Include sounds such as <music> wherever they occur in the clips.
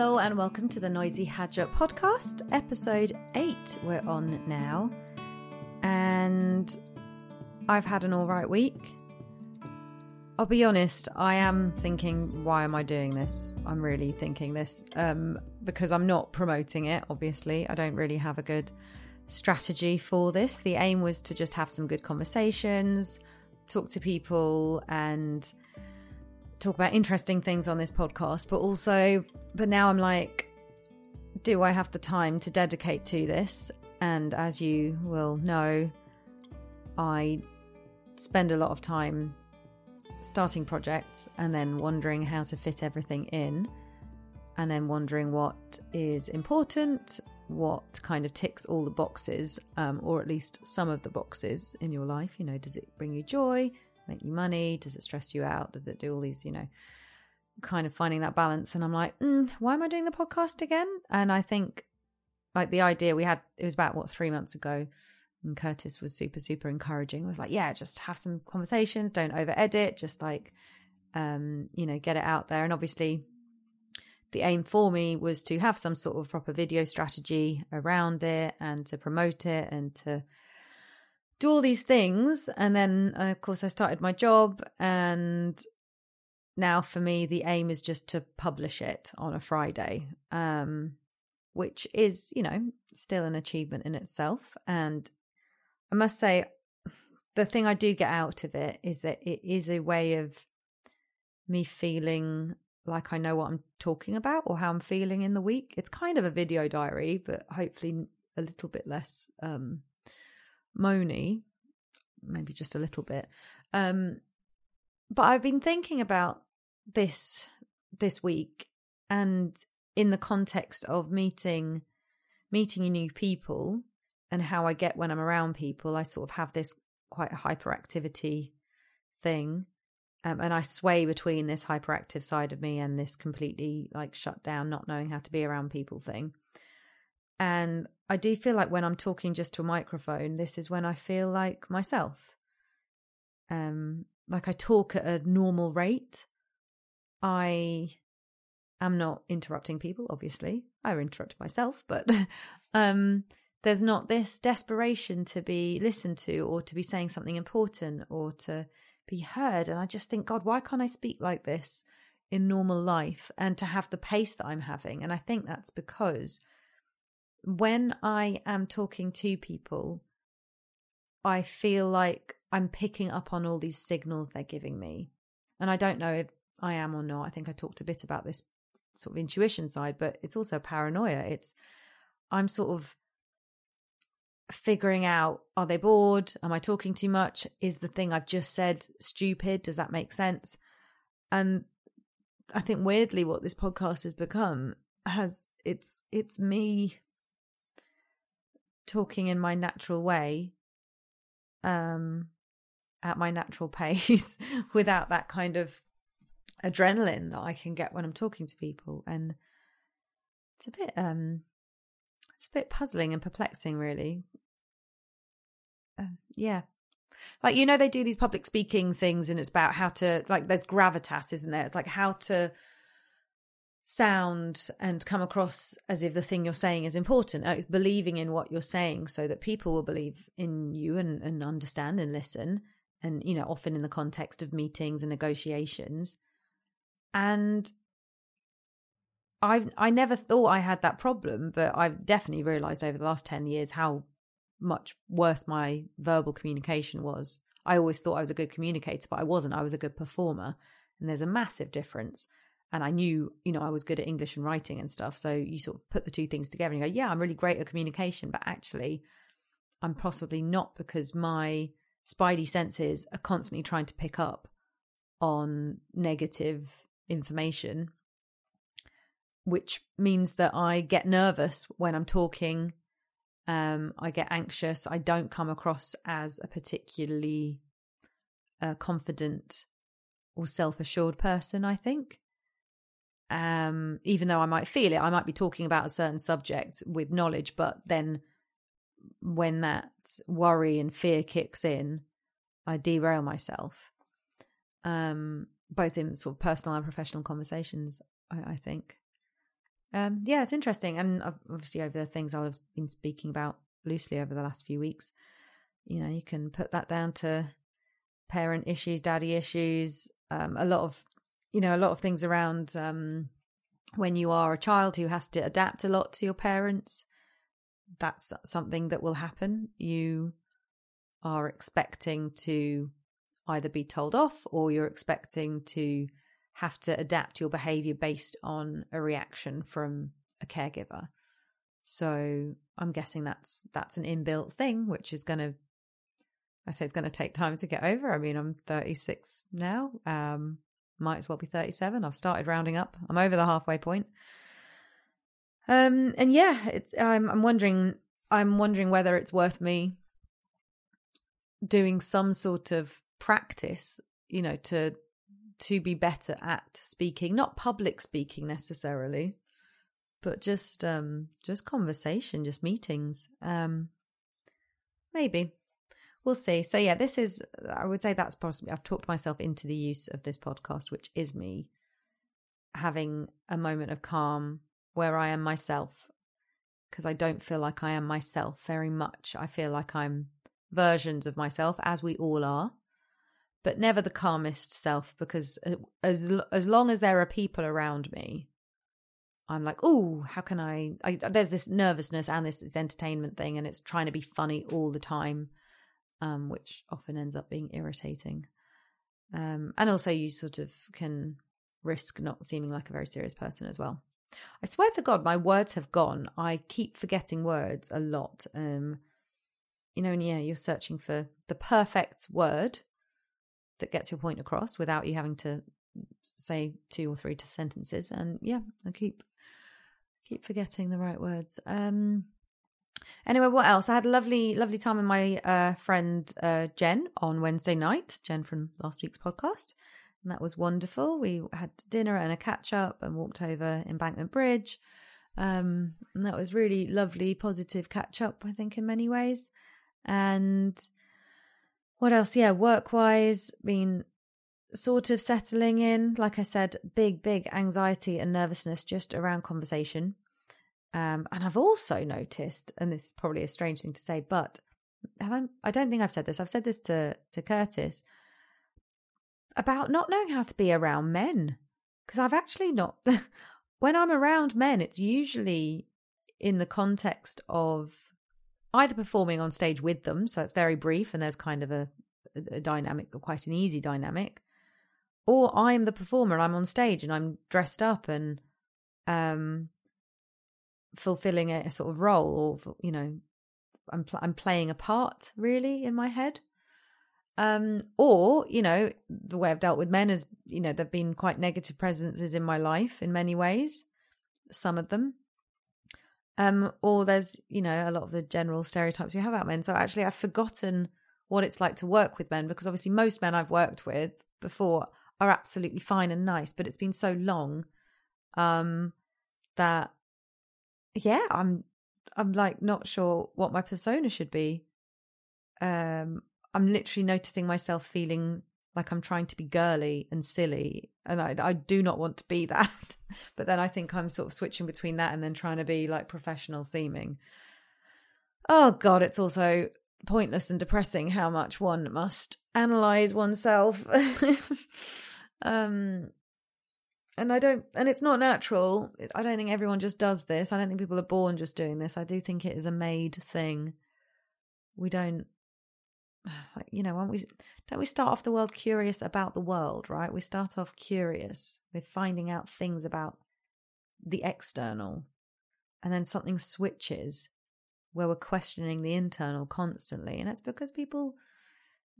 Hello and welcome to the Noisy Hadger podcast, episode 8 we're on now. And I've had an alright week. I'll be honest, I am thinking, why am I doing this? I'm really thinking this um, because I'm not promoting it, obviously. I don't really have a good strategy for this. The aim was to just have some good conversations, talk to people, and talk about interesting things on this podcast, but also, but now I'm like, do I have the time to dedicate to this? And as you will know, I spend a lot of time starting projects and then wondering how to fit everything in, and then wondering what is important, what kind of ticks all the boxes, um, or at least some of the boxes in your life. You know, does it bring you joy? make you money? Does it stress you out? Does it do all these, you know, kind of finding that balance? And I'm like, mm, why am I doing the podcast again? And I think like the idea we had, it was about what, three months ago. And Curtis was super, super encouraging. It was like, yeah, just have some conversations, don't over edit, just like, um, you know, get it out there. And obviously, the aim for me was to have some sort of proper video strategy around it and to promote it and to do all these things. And then, uh, of course, I started my job. And now for me, the aim is just to publish it on a Friday, um, which is, you know, still an achievement in itself. And I must say, the thing I do get out of it is that it is a way of me feeling like I know what I'm talking about or how I'm feeling in the week. It's kind of a video diary, but hopefully a little bit less um, moany, maybe just a little bit. Um, but I've been thinking about this this week and in the context of meeting meeting new people and how I get when I'm around people, I sort of have this quite hyperactivity thing. Um, and I sway between this hyperactive side of me and this completely like shut down, not knowing how to be around people thing. And I do feel like when I'm talking just to a microphone, this is when I feel like myself. Um, like I talk at a normal rate. I am not interrupting people, obviously. I interrupt myself, but <laughs> um, there's not this desperation to be listened to or to be saying something important or to be heard. And I just think, God, why can't I speak like this in normal life and to have the pace that I'm having? And I think that's because when I am talking to people, I feel like I'm picking up on all these signals they're giving me. And I don't know if I am or not. I think I talked a bit about this sort of intuition side, but it's also paranoia. It's, I'm sort of figuring out are they bored? Am I talking too much? Is the thing I've just said stupid? Does that make sense? And I think weirdly what this podcast has become has it's it's me talking in my natural way um at my natural <laughs> pace without that kind of adrenaline that I can get when I'm talking to people and it's a bit um it's a bit puzzling and perplexing really um, yeah like you know they do these public speaking things and it's about how to like there's gravitas isn't there it's like how to sound and come across as if the thing you're saying is important. It's believing in what you're saying so that people will believe in you and, and understand and listen. And, you know, often in the context of meetings and negotiations. And I I never thought I had that problem, but I've definitely realized over the last 10 years how much worse my verbal communication was. I always thought I was a good communicator, but I wasn't. I was a good performer. And there's a massive difference and I knew, you know, I was good at English and writing and stuff. So you sort of put the two things together and you go, yeah, I'm really great at communication, but actually, I'm possibly not because my spidey senses are constantly trying to pick up on negative information, which means that I get nervous when I'm talking. Um, I get anxious. I don't come across as a particularly uh, confident or self assured person, I think um, even though I might feel it, I might be talking about a certain subject with knowledge, but then when that worry and fear kicks in, I derail myself. Um, both in sort of personal and professional conversations, I, I think. um, yeah, it's interesting. And obviously, over the things I've been speaking about loosely over the last few weeks, you know, you can put that down to parent issues, daddy issues, um, a lot of, you know, a lot of things around um, when you are a child who has to adapt a lot to your parents. That's something that will happen. You are expecting to either be told off or you're expecting to have to adapt your behavior based on a reaction from a caregiver. So I'm guessing that's that's an inbuilt thing, which is going to, I say it's going to take time to get over. I mean, I'm 36 now. Um, might as well be 37. I've started rounding up. I'm over the halfway point. Um, and yeah, it's I'm I'm wondering I'm wondering whether it's worth me doing some sort of practice, you know, to to be better at speaking, not public speaking necessarily, but just um just conversation, just meetings. Um maybe. We'll see. So yeah, this is I would say that's possibly I've talked myself into the use of this podcast, which is me having a moment of calm where I am myself because I don't feel like I am myself very much. I feel like I'm versions of myself as we all are but never the calmest self because uh, as as long as there are people around me i'm like oh how can I, I there's this nervousness and this, this, entertainment thing and it's trying to be funny all the time um, which often ends up being irritating. Um, and also you sort of can risk not seeming like a very serious person as well. I swear to god my words have gone. I keep forgetting words a lot. Um, you know and yeah you're searching for the perfect word that gets your point across without you having to say two or three sentences. And yeah, I keep keep forgetting the right words. Um anyway, what else? I had a lovely, lovely time with my uh, friend uh, Jen on Wednesday night, Jen from last week's podcast. And that was wonderful. We had dinner and a catch up and walked over Embankment Bridge. Um, and that was really lovely, positive catch up, I think, in many ways. And what else? Yeah, work wise, been sort of settling in. Like I said, big, big anxiety and nervousness just around conversation. Um, and I've also noticed, and this is probably a strange thing to say, but have I, I don't think I've said this. I've said this to to Curtis about not knowing how to be around men because I've actually not. <laughs> when I'm around men, it's usually in the context of either performing on stage with them, so it's very brief and there's kind of a, a dynamic, quite an easy dynamic, or I'm the performer and I'm on stage and I'm dressed up and um fulfilling a, a sort of role, or you know, I'm pl- I'm playing a part really in my head. Um, or you know, the way I've dealt with men is, you know, there've been quite negative presences in my life in many ways. Some of them, um, or there's, you know, a lot of the general stereotypes we have about men. So actually, I've forgotten what it's like to work with men because obviously most men I've worked with before are absolutely fine and nice, but it's been so long um, that yeah, I'm I'm like not sure what my persona should be. Um, I'm literally noticing myself feeling like I'm trying to be girly and silly, and I, I do not want to be <laughs> that. but then I think I'm sort of switching between that and then trying to be like professional seeming. Oh God, it's also pointless and depressing how much one must analyze oneself. <laughs> um, and I don't, and it's not natural. I don't think everyone just does this. I don't think people are born just doing this. I do think it is a made thing. We don't <sighs> you know, we don't we start off the world curious about the world, right? We start off curious with finding out things about the external, and then something switches where we're questioning the internal constantly, and it's because people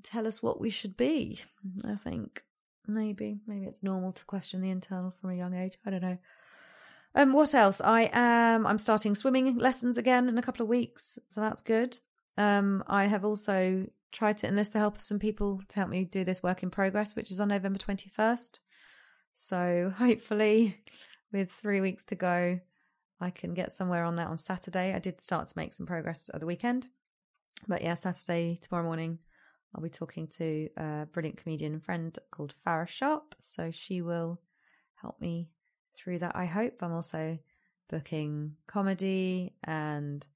tell us what we should be. I think maybe maybe it's normal to question the internal from a young age. I don't know. Um, what else? I am. I'm starting swimming lessons again in a couple of weeks, so that's good. Um, I have also tried to enlist the help of some people to help me do this work in progress, which is on November 21st. So <laughs> hopefully, with three weeks to go, I can get somewhere on that on Saturday. I did start to make some progress at the weekend. But yeah, Saturday, tomorrow morning, I'll be talking to a brilliant comedian friend called Farah Sharp. So she will help me through that, I hope. I'm also booking comedy and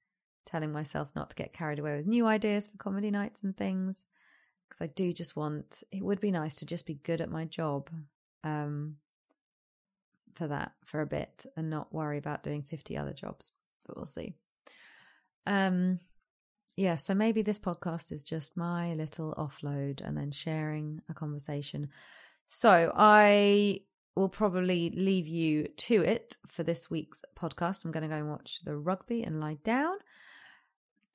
telling myself not to get carried away with new ideas for comedy nights and things because I do just want it would be nice to just be good at my job um for that for a bit and not worry about doing 50 other jobs but we'll see um yeah so maybe this podcast is just my little offload and then sharing a conversation so I will probably leave you to it for this week's podcast. I'm going to go and watch the rugby and lie down.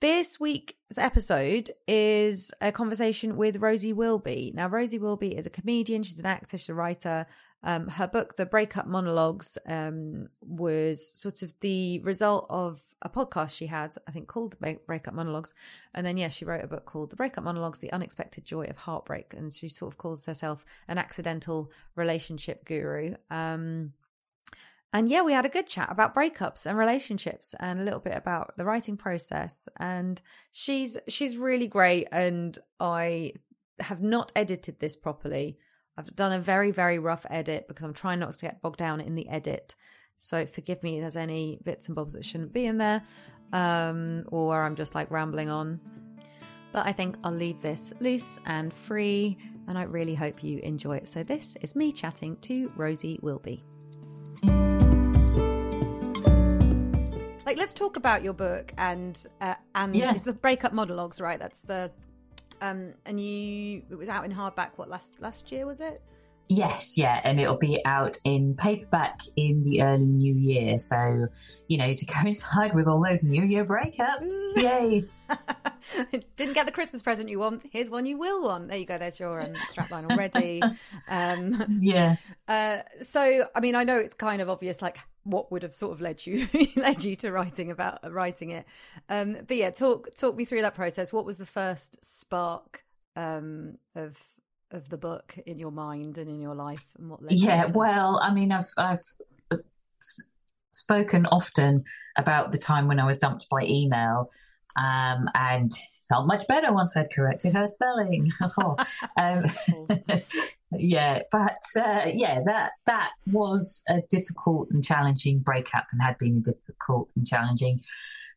This week's episode is a conversation with Rosie Wilby. Now, Rosie Wilby is a comedian, she's an actor, she's a writer. Um, her book, The Breakup Monologues, um, was sort of the result of a podcast she had, I think called The Breakup Monologues. And then, yeah, she wrote a book called The Breakup Monologues The Unexpected Joy of Heartbreak. And she sort of calls herself an accidental relationship guru. Um, and yeah, we had a good chat about breakups and relationships and a little bit about the writing process. And she's she's really great. And I have not edited this properly. I've done a very, very rough edit because I'm trying not to get bogged down in the edit. So forgive me if there's any bits and bobs that shouldn't be in there, um, or I'm just like rambling on. But I think I'll leave this loose and free, and I really hope you enjoy it. So this is me chatting to Rosie Wilby. Like, let's talk about your book and uh, and yeah. it's the breakup monologues, right? That's the um, and you it was out in hardback. What last last year was it? Yes, yeah, and it'll be out in paperback in the early new year. So, you know, to <laughs> coincide with all those New Year breakups. Yay! <laughs> <laughs> Didn't get the Christmas present you want. Here's one you will want. There you go. There's your um, strapline already. <laughs> Um, yeah. <laughs> Uh, so, I mean, I know it's kind of obvious, like what would have sort of led you led you to writing about writing it. Um, but yeah, talk talk me through that process. What was the first spark um, of of the book in your mind and in your life, and what led? Yeah, well, I mean, I've I've uh, spoken often about the time when I was dumped by email, um, and felt much better once I'd corrected her spelling. <laughs> <laughs> um, <laughs> yeah, but uh, yeah, that that was a difficult and challenging breakup, and had been a difficult and challenging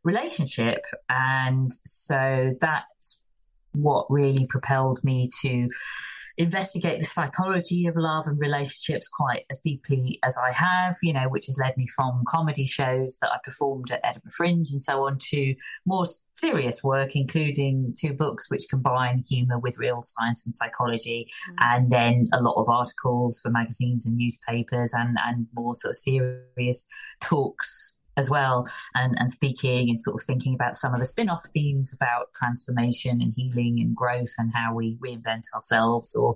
relationship, and so that's what really propelled me to investigate the psychology of love and relationships quite as deeply as I have, you know, which has led me from comedy shows that I performed at Edinburgh Fringe and so on to more serious work, including two books which combine humour with real science and psychology, mm. and then a lot of articles for magazines and newspapers and, and more sort of serious talks as well and, and speaking and sort of thinking about some of the spin-off themes about transformation and healing and growth and how we reinvent ourselves or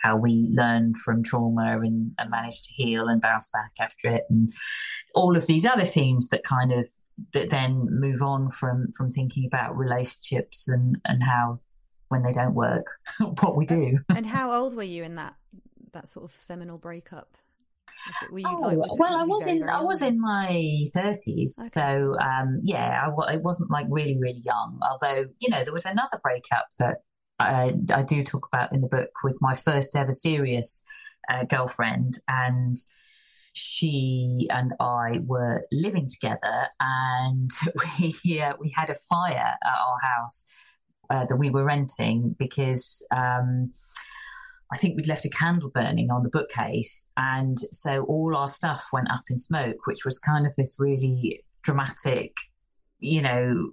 how we learn from trauma and, and manage to heal and bounce back after it and all of these other themes that kind of that then move on from from thinking about relationships and and how when they don't work <laughs> what we do. And how old were you in that that sort of seminal breakup were you, oh, like, was well, I was in I was in my thirties, okay. so um, yeah, I, I wasn't like really really young. Although you know there was another breakup that I, I do talk about in the book with my first ever serious uh, girlfriend, and she and I were living together, and <laughs> we uh, we had a fire at our house uh, that we were renting because. Um, I think we'd left a candle burning on the bookcase. And so all our stuff went up in smoke, which was kind of this really dramatic, you know,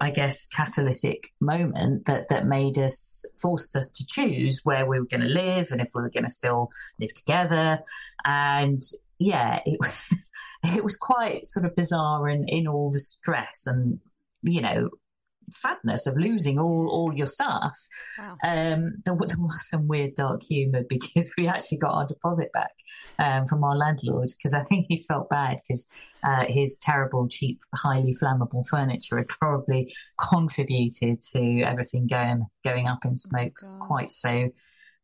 I guess catalytic moment that that made us forced us to choose where we were going to live and if we were going to still live together. And yeah, it <laughs> it was quite sort of bizarre and in all the stress and you know sadness of losing all, all your stuff. Wow. Um, there, <laughs> there, was some weird dark humour because we actually got our deposit back um, from our landlord because I think he felt bad because uh, his terrible, cheap, highly flammable furniture had probably contributed to everything going going up in oh smokes oh quite so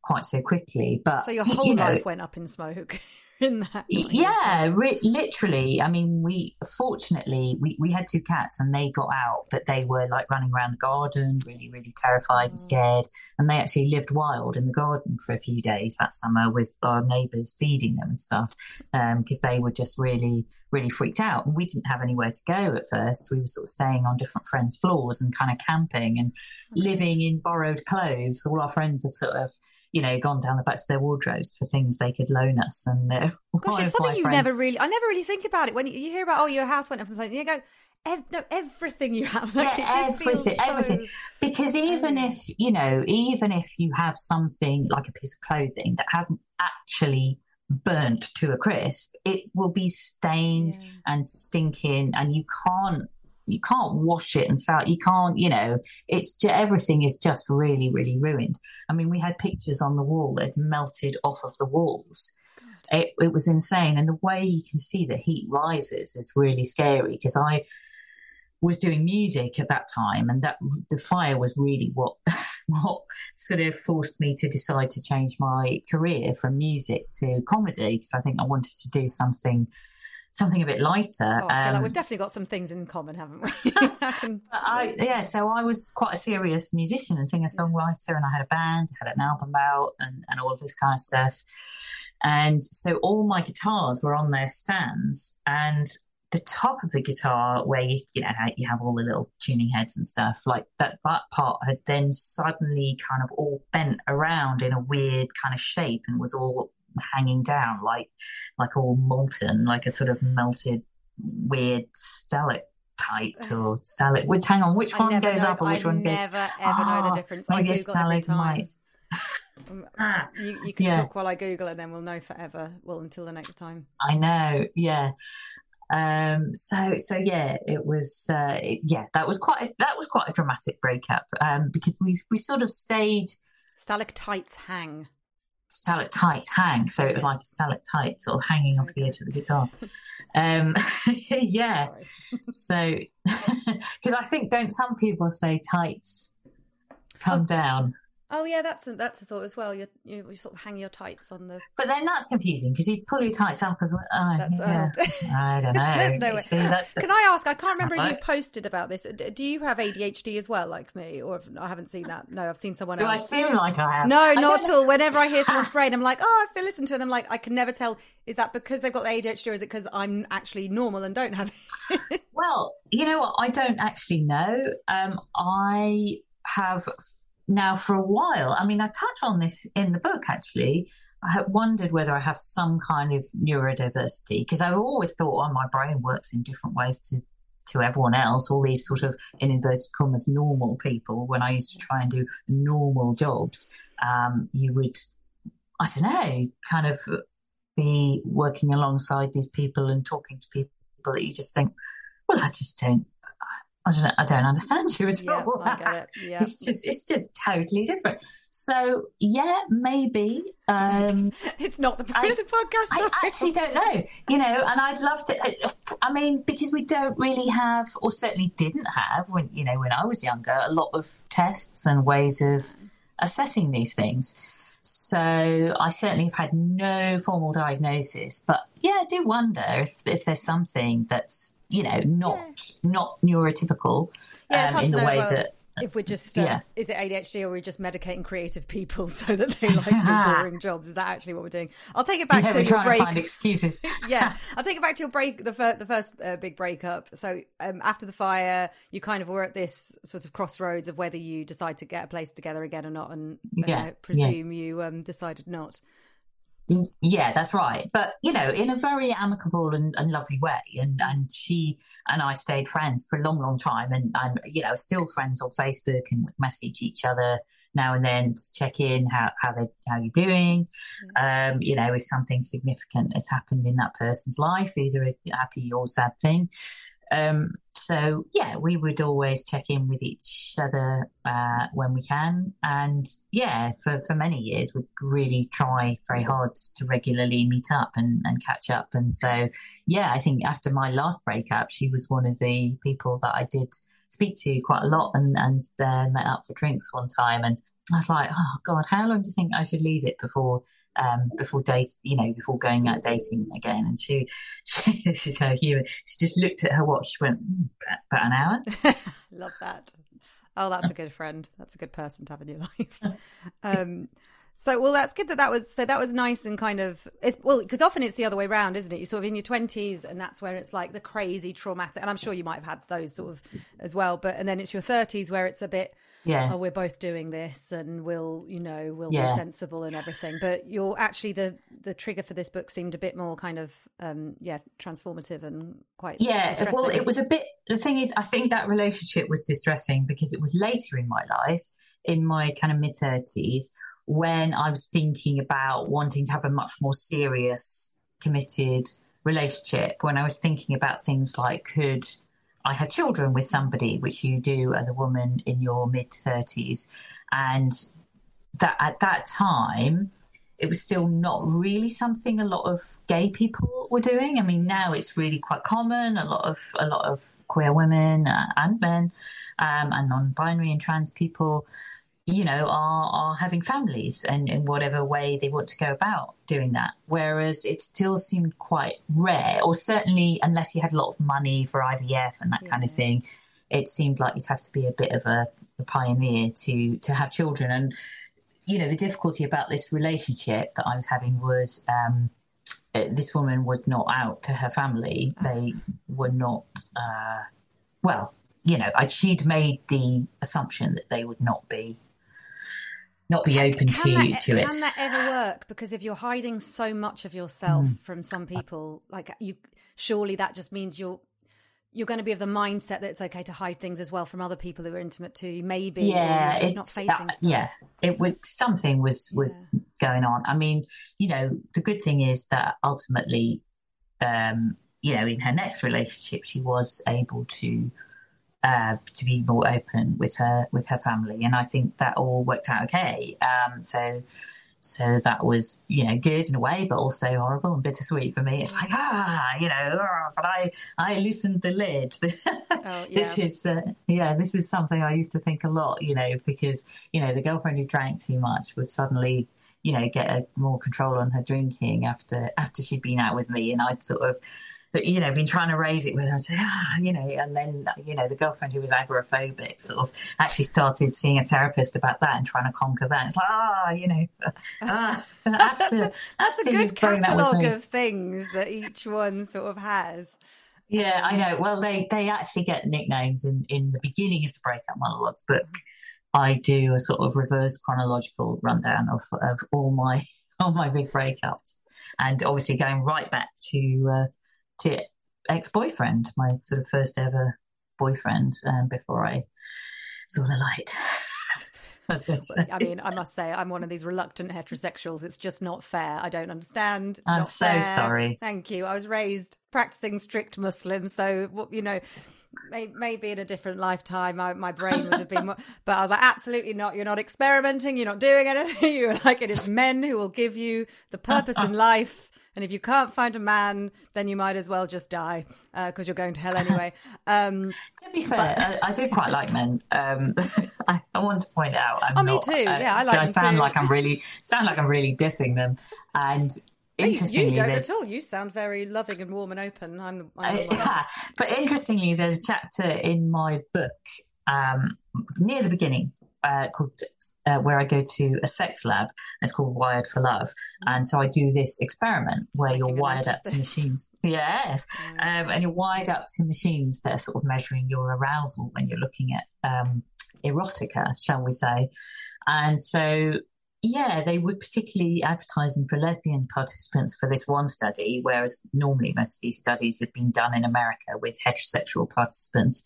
quite so quickly. But so your whole you know, life went up in smoke. <laughs> <laughs> in that. Yeah, re- literally. I mean, we fortunately we, we had two cats and they got out, but they were like running around the garden, really, really terrified and mm. scared. And they actually lived wild in the garden for a few days that summer with our neighbours feeding them and stuff, because um, they were just really really freaked out. And we didn't have anywhere to go at first. We were sort of staying on different friends' floors and kind of camping and okay. living in borrowed clothes. All our friends had sort of you know, gone down the backs of their wardrobes for things they could loan us. And uh, <laughs> gosh, it's something you friends... never really, I never really think about it when you, hear about, oh, your house went up from something. You go, Ev- no, everything you have. <laughs> Like, yeah, everything, so... everything. Because even if you know, even if you have something like a piece of clothing that hasn't actually burnt to a crisp, it will be stained yeah. and stinking, and you can't you can't wash it and sell. You can't, you know, it's just, everything is just really, really ruined. I mean, we had pictures on the wall that melted off of the walls. It, it, was insane, and the way you can see the heat rises is really scary because I was doing music at that time, and that the fire was really what <laughs> what sort of forced me to decide to change my career from music to comedy because I think I wanted to do something something a bit lighter. Oh, I feel um, like we've definitely got some things in common, haven't we? <laughs> <laughs> I I, yeah, so I was quite a serious musician and singer songwriter, and I had a band, had an album out, and, and all of this kind of stuff. And so all my guitars were on their stands, and the top of the guitar where you you know you have all the little tuning heads and stuff like that that part had then suddenly kind of all bent around in a weird kind of shape and was all hanging down like like all molten like a sort of melted weird stalactite or stalactite which hang on which I one goes know, up or which I one goes never ever oh, know the ah, difference maybe I a stalagmite <laughs> um, ah, you, you can yeah. talk while I Google it, then we'll know forever. Well, until the next time. I know, yeah. Um, so so yeah, it was uh, it, yeah that was quite a, that was quite a dramatic breakup um, because we we sort of stayed stalactites hang stalactites hang, so it was like a stalactite sort of hanging off the edge of the guitar. Um, <laughs> yeah, so <laughs> because I think don't some people say tights come oh. down? Oh yeah, that's a, that's a thought as well. You you sort of hang your tights on the. But then that's confusing because you pull your tights up as well. Oh, yeah. I don't <laughs> know. no See, Can I ask? I can't remember if you posted about this. Do you have ADHD as well, like me, or I haven't seen that? No, I've seen someone Do else. Do I seem like I have? No, I not at all. Whenever I hear someone's <laughs> brain, I'm like, oh, I feel listen to them. I'm like, I can never tell. Is that because they've got ADHD, or is it because I'm actually normal and don't have it? <laughs> well, you know what? I don't actually know. Um, I have now for a while. I mean, I touch on this in the book actually. I wondered whether I have some kind of neurodiversity because I've always thought, oh, my brain works in different ways to to everyone else. All these sort of in inverted commas normal people. When I used to try and do normal jobs, um, you would, I don't know, kind of be working alongside these people and talking to people that you just think, well, I just don't I don't, I don't understand you at yeah, all. I get it. <laughs> Yeah. It's just, it's just totally different. So yeah, maybe. Um, <laughs> it's not the point I, of the podcast. I actually don't know, you know, and I'd love to. Uh, I mean, because we don't really have, or certainly didn't have, when you know, when I was younger, a lot of tests and ways of assessing these things. So I certainly have had no formal diagnosis, but yeah, I do wonder if if there's something that's you know not yeah. not neurotypical yeah, um, in the way well. that if we're just uh, yeah. is it ADHD or we're just medicating creative people <laughs> so that they like do <laughs> boring jobs? Is that actually what we're doing? I'll take it back yeah, to your break. To excuses. <laughs> yeah, I'll take it back to your break. The, fir- the first uh, big breakup. So um, after the fire, you kind of were at this sort of crossroads of whether you decide to get a place together again or not, and uh, yeah, presume you um, decided not. Yeah, that's right. But you know, in a very amicable and, and lovely way, and and she and I stayed friends for a long, long time, and I'm you know still friends on Facebook and we message each other now and then to check in how how they how you're doing. Mm-hmm. Um, you know, if something significant has happened in that person's life, either a happy or sad thing. Um, so yeah, we would always check in with each other uh, when we can, and yeah, for, for many years we'd really try very hard to regularly meet up and, and catch up. And so yeah, I think after my last breakup, she was one of the people that I did speak to quite a lot, and and uh, met up for drinks one time, and I was like, oh God, how long do you think I should leave it before um, before date, you know, before going out dating again. And she, <laughs> she this is her humour. She just looked at her watch, went mm, about an hour. <laughs> Love that. Oh, that's a good friend. That's a good person to have in your <laughs> life. Um, so, well, that's good that that was so that was nice and kind of it's well because often it's the other way around, isn't it? You're sort of in your twenties, and that's where it's like the crazy traumatic. And I'm sure you might have had those sort of as well, but and then it's your thirties where it's a bit Yeah. oh, we're both doing this and we'll, you know, we'll Yeah. be sensible and everything. But you're actually the the trigger for this book seemed a bit more kind of, um, yeah, transformative and quite Yeah, distressing. well, it was a bit. The thing is, I think that relationship was distressing because it was later in my life, in my kind of mid 30s, when I was thinking about wanting to have a much more serious, committed relationship. When I was thinking about things like, could I have children with somebody, which you do as a woman in your mid 30s, and that at that time it was still not really something a lot of gay people were doing. I mean, now it's really quite common. A lot of a lot of queer women uh, and men um, and non-binary and trans people, you know, are are having families and in whatever way they want to go about doing that. Whereas it still seemed quite rare, or certainly unless you had a lot of money for IVF and that kind of thing, it seemed like you'd have to be a bit of a, a pioneer to to have children and you know, the difficulty about this relationship that I was having was um, uh, this woman was not out to her family. They were not, uh, well, you know, I, she'd made the assumption that they would not be not be open to can that, to can it. that ever work? Because if you're hiding so much of yourself Hmm. from some people, like you, surely that just means you're you're going to be of the mindset that it's okay to hide things as well from other people who are intimate to you. Maybe, yeah, it's facing that- yeah. It was something was was going on. I mean, you know, the good thing is that ultimately, um, you know, in her next relationship, she was able to uh, to be more open with her with her family, and I think that all worked out okay. Um, so. So that was, you know, good in a way, but also horrible and bittersweet for me. It's like, ah, you know, ah, but I, I loosened the lid. <laughs> Oh, This is, uh, yeah, this is something I used to think a lot, you know, because, you know, the girlfriend who drank too much would suddenly, you know, get a, more control on her drinking after after she'd been out with me, and I'd sort of, but you know, been trying to raise it with her and say, ah, you know, and then you know, the girlfriend who was agoraphobic sort of actually started seeing a therapist about that and trying to conquer that. It's like, ah, you know, <laughs> ah, <laughs> That's after, a, that's a good you've grown that with catalogue of things that each one sort of has. Yeah, I know. Well, they they actually get nicknames in in the beginning of the breakup monologues book. I do a sort of reverse chronological rundown of of all my <laughs> all my big breakups, and obviously going right back to uh, to ex boyfriend, my sort of first ever boyfriend, um, before I saw the light. As they say. I mean, I must say, I'm one of these reluctant heterosexuals. It's just not fair. I don't understand. It's I'm so fair. sorry. Thank you. I was raised practicing strict Muslim, so you know. may- Maybe in a different lifetime, I, my brain would have been more. <laughs> But I was like, absolutely not. You're not experimenting. You're not doing anything. <laughs> You're like, it is men who will give you the purpose in life. And if you can't find a man, then you might as well just die because you're going to hell anyway. <laughs> Um, To be fair, I, I do quite like men. Um, <laughs> I, I want to point out. I'm Oh, me not, too. uh, Yeah, I like I sound too. like I'm really sound like I'm really dissing them. And you, you interestingly, don't there's at all. You sound very loving and warm and open. I'm, I'm Uh, yeah, but interestingly, there's a chapter in my book um, near the beginning uh, called uh, where I go to a sex lab. It's called Wired for Love, and so I do this experiment where you're wired up to machines. <laughs> Yes, um, and you're wired up to machines that are sort of measuring your arousal when you're looking at um, erotica, shall we say? And so yeah, they were particularly advertising for lesbian participants for this one study, whereas normally most of these studies have been done in America with heterosexual participants.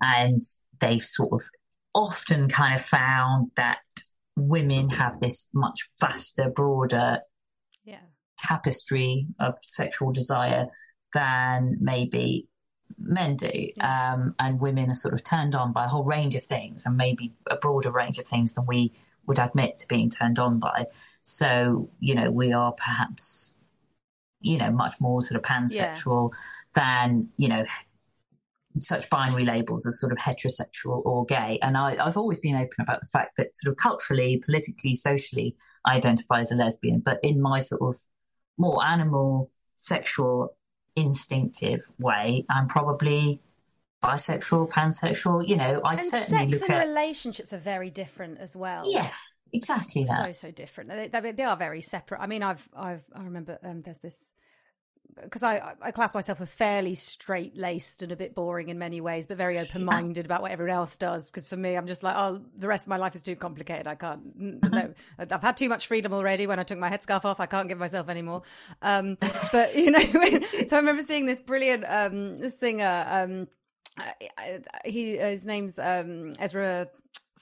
And they've sort of often kind of found that women have this much vaster, broader Yeah. tapestry of sexual desire than maybe men do. Um, and women are sort of turned on by a whole range of things and maybe a broader range of things than we would admit to being turned on by. So, you know, we are perhaps, you know, much more sort of pansexual than, you know, such binary labels as sort of heterosexual or gay. And I, have always been open about the fact that sort of culturally, politically, socially, I identify as a lesbian, but in my sort of more animal, sexual, instinctive way, I'm probably bisexual, pansexual. You know, I and certainly sex look and at relationships are very different as well. yeah, exactly that. so so different. They, they, they are very separate. I mean, I've I've I remember um, there's this because I I class myself as fairly straight laced and a bit boring in many ways, but very open minded about what everyone else does. Because for me, I'm just like, oh, the rest of my life is too complicated. I can't. No, I've had too much freedom already. When I took my headscarf off, I can't give myself any more. Um, but you know, <laughs> so I remember seeing this brilliant um, singer. Um, he his name's um, Ezra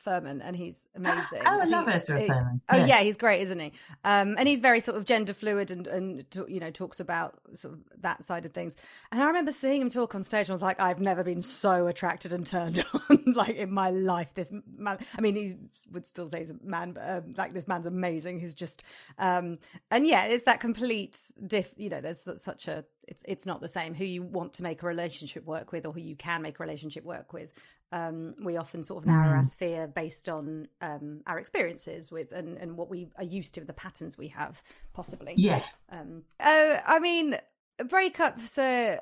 Furman, and he's <gasps> amazing. Oh, I love Ezra he- Furman. Oh Yeah. yeah, he's great, isn't he? Um, and he's very sort of gender fluid and and you know talks about sort of that side of things. And I remember seeing him talk on stage, and I was like, I've never been so attracted and turned <laughs> on like in my life. This man, I mean, he would still say he's a man, but um, like this man's amazing. He's just, um, and yeah, it's that complete diff. You know, there's such a it's it's not the same who you want to make a relationship work with or who you can make a relationship work with. Um, we often sort of narrow our sphere based on um, our experiences with and, and what we are used to, the patterns we have, possibly. Yeah. Um, uh, I mean, breakups. Uh,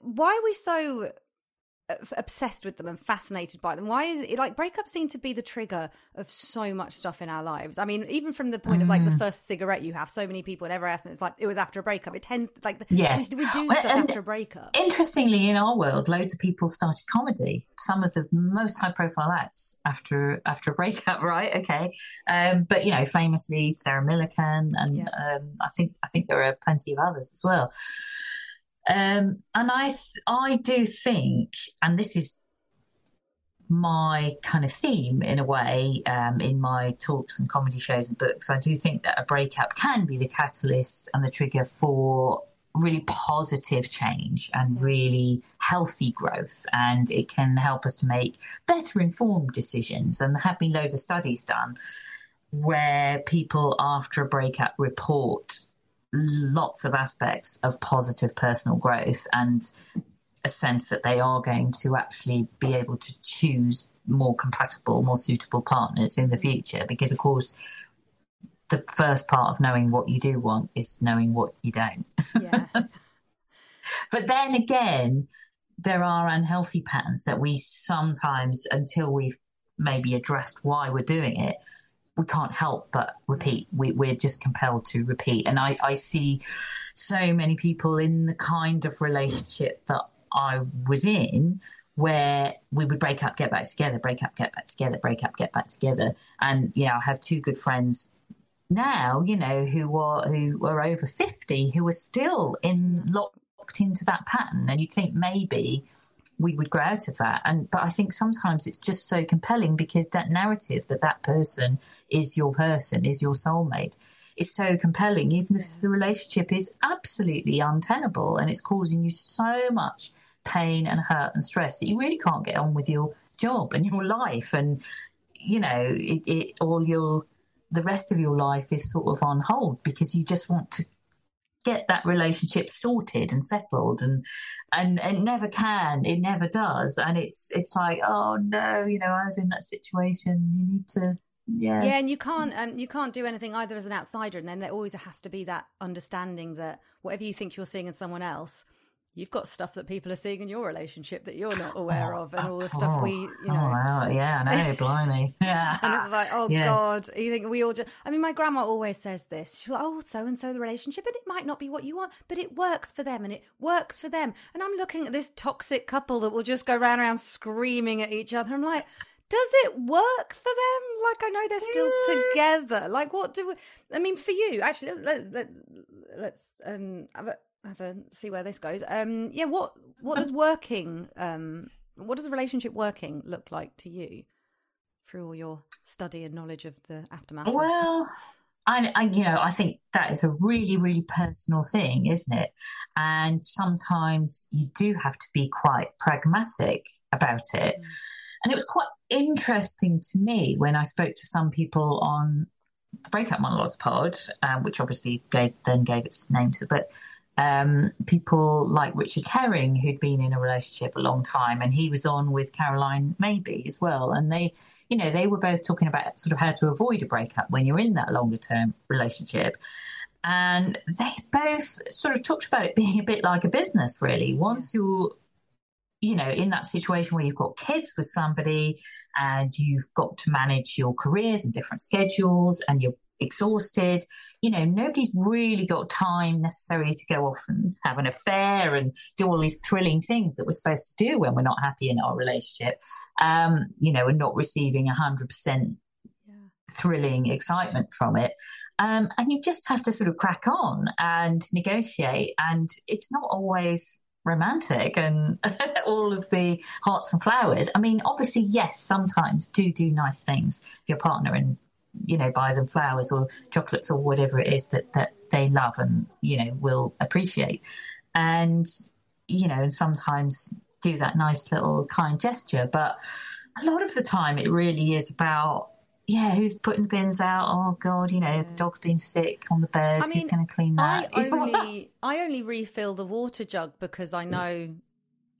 why are we so obsessed with them and fascinated by them? Why is it like breakups seem to be the trigger of so much stuff in our lives? I mean, even from the point of like the Mm. first cigarette you have, so many people never ask me. It's like it was after a breakup. It tends to, like Yeah. we, we do Well, stuff after a breakup. Interestingly, in our world, loads of people started comedy. Some of the most high-profile acts after after a breakup, <laughs> right? Okay, um, but you know, famously Sarah Millican, and Yeah. um, I think I think there are plenty of others as well. Um, and I th- I do think, and this is my kind of theme in a way um, in my talks and comedy shows and books. I do think that a breakup can be the catalyst and the trigger for really positive change and really healthy growth. And it can help us to make better informed decisions. And there have been loads of studies done where people after a breakup report lots of aspects of positive personal growth and a sense that they are going to actually be able to choose more compatible, more suitable partners in the future. Because, of course, the first part of knowing what you do want is knowing what you don't. Yeah. <laughs> But then again, there are unhealthy patterns that we sometimes, until we've maybe addressed why we're doing it, we can't help but repeat. We, we're just compelled to repeat. And I, I see so many people in the kind of relationship that I was in where we would break up, get back together, break up, get back together, break up, get back together. And, you know, I have two good friends now, you know, who are who are over 50 who are still in locked into that pattern. And you'd think maybe we would grow out of that. And but I think sometimes it's just so compelling because that narrative that that person is your person, is your soulmate, is so compelling, even if the relationship is absolutely untenable and it's causing you so much pain and hurt and stress that you really can't get on with your job and your life and you know it, it all your the rest of your life is sort of on hold because you just want to get that relationship sorted and settled and and it never can it never does. And it's it's like oh no you know i was in that situation you need to yeah. Yeah and you can't um, you can't do anything either as an outsider and then there always has to be that understanding that whatever you think you're seeing in someone else you've got stuff that people are seeing in your relationship that you're not aware of and all the stuff we you oh, know wow. yeah i know blimey <laughs> yeah and it's like, oh Yeah. God, you think we all just. I mean, my grandma always says this. She's like, oh, so and so the relationship, and it might not be what you want, but it works for them, and it works for them. And I'm looking at this toxic couple that will just go round around screaming at each other. I'm like, does it work for them? Like, I know they're still together. Like, what do we, I mean for you? Actually, let, let, let's um have a see where this goes. Um, yeah, what what does working um what does a relationship working look like to you? through all your study and knowledge of the aftermath? Well, I, I, you know, I think that is a really, really personal thing, isn't it? And sometimes you do have to be quite pragmatic about it. Mm. And it was quite interesting to me when I spoke to some people on the Breakup Monologues pod, um, which obviously gave, then gave its name to, but um, people like Richard Herring, who'd been in a relationship a long time, and he was on with Caroline Maybe as well. And they, you know, they were both talking about sort of how to avoid a breakup when you're in that longer term relationship. And they both sort of talked about it being a bit like a business, really. Once you're, you know, in that situation where you've got kids with somebody and you've got to manage your careers and different schedules and you're exhausted. You know, nobody's really got time necessarily to go off and have an affair and do all these thrilling things that we're supposed to do when we're not happy in our relationship. Um, you know, and not receiving a 100% thrilling excitement from it. Um, and you just have to sort of crack on and negotiate. And it's not always romantic and <laughs> all of the hearts and flowers. I mean, obviously, yes, sometimes do do nice things for your partner and you know, buy them flowers or chocolates or whatever it is that, that they love and, you know, will appreciate. And, you know, and sometimes do that nice little kind gesture. But a lot of the time it really is about, yeah, who's putting the bins out? Oh God, you know, the dog's been sick on the bed. I mean, who's going to clean that? I only, I only refill the water jug because I know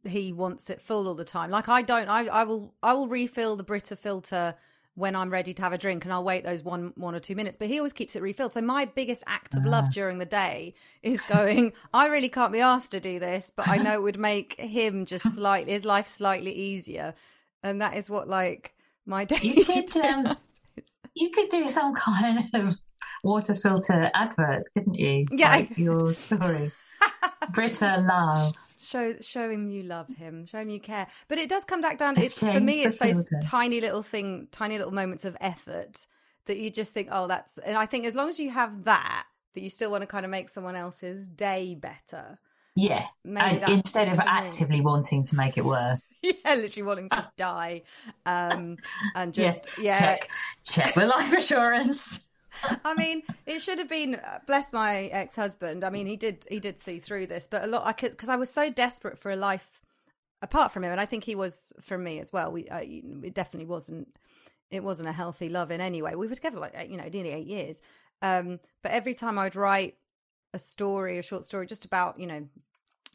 he wants it full all the time. Like I don't, I, I will, I will refill the Brita filter when I'm ready to have a drink and I'll wait those one one or two minutes. But he always keeps it refilled. So my biggest act of love ah. during the day is going, I really can't be asked to do this, but I know it would make him just <laughs> slightly his life slightly easier. And that is what like my day you <laughs> could, um, you could do some kind of water filter advert, couldn't you? Yeah. Like your story. <laughs> Brita love show show him you love him show him you care. But it does come back down it's, for me it's those tiny little thing tiny little moments of effort that you just think oh that's and i think as long as you have that that you still want to kind of make someone else's day better. Yeah and instead of actively wanting to make it worse. <laughs> Yeah literally wanting to just die um and <laughs> just yeah, yeah. check check the life assurance I mean, it should have been uh, bless my ex husband. I mean, he did he did see through this, but a lot I could because I was so desperate for a life apart from him, and I think he was for me as well. We uh, it definitely wasn't it wasn't a healthy love in any way. We were together like you know nearly eight years, um, but every time I'd write a story, a short story, just about you know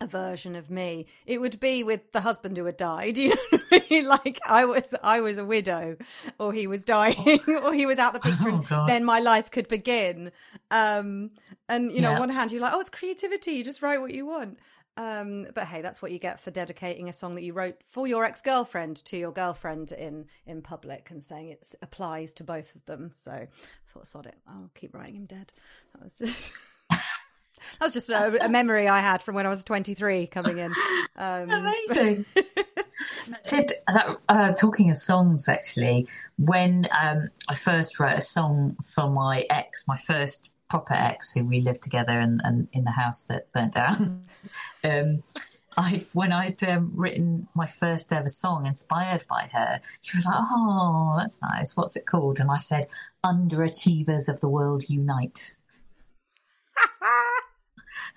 a version of me, it would be with the husband who had died. <laughs> You know, I mean? like I was, I was a widow, or he was dying, <laughs> or he was out the picture, oh, and then my life could begin. Um, and you know, yeah. on one hand, you're like, oh, it's creativity. You just write what you want. Um, but hey, that's what you get for dedicating a song that you wrote for your ex girlfriend to your girlfriend in in public and saying it applies to both of them. So I thought, sod it, I'll keep writing him dead. That was just. <laughs> That was just a, a, memory I had from when I was 23 coming in. Um, Amazing. <laughs> Did that, uh, talking of songs, actually, when um, I first wrote a song for my ex, my first proper ex, who we lived together and, and in the house that burnt down. <laughs> um, I when I'd um, written my first ever song inspired by her, she was like, "Oh, that's nice. What's it called?" And I said, "Underachievers of the World Unite." <laughs>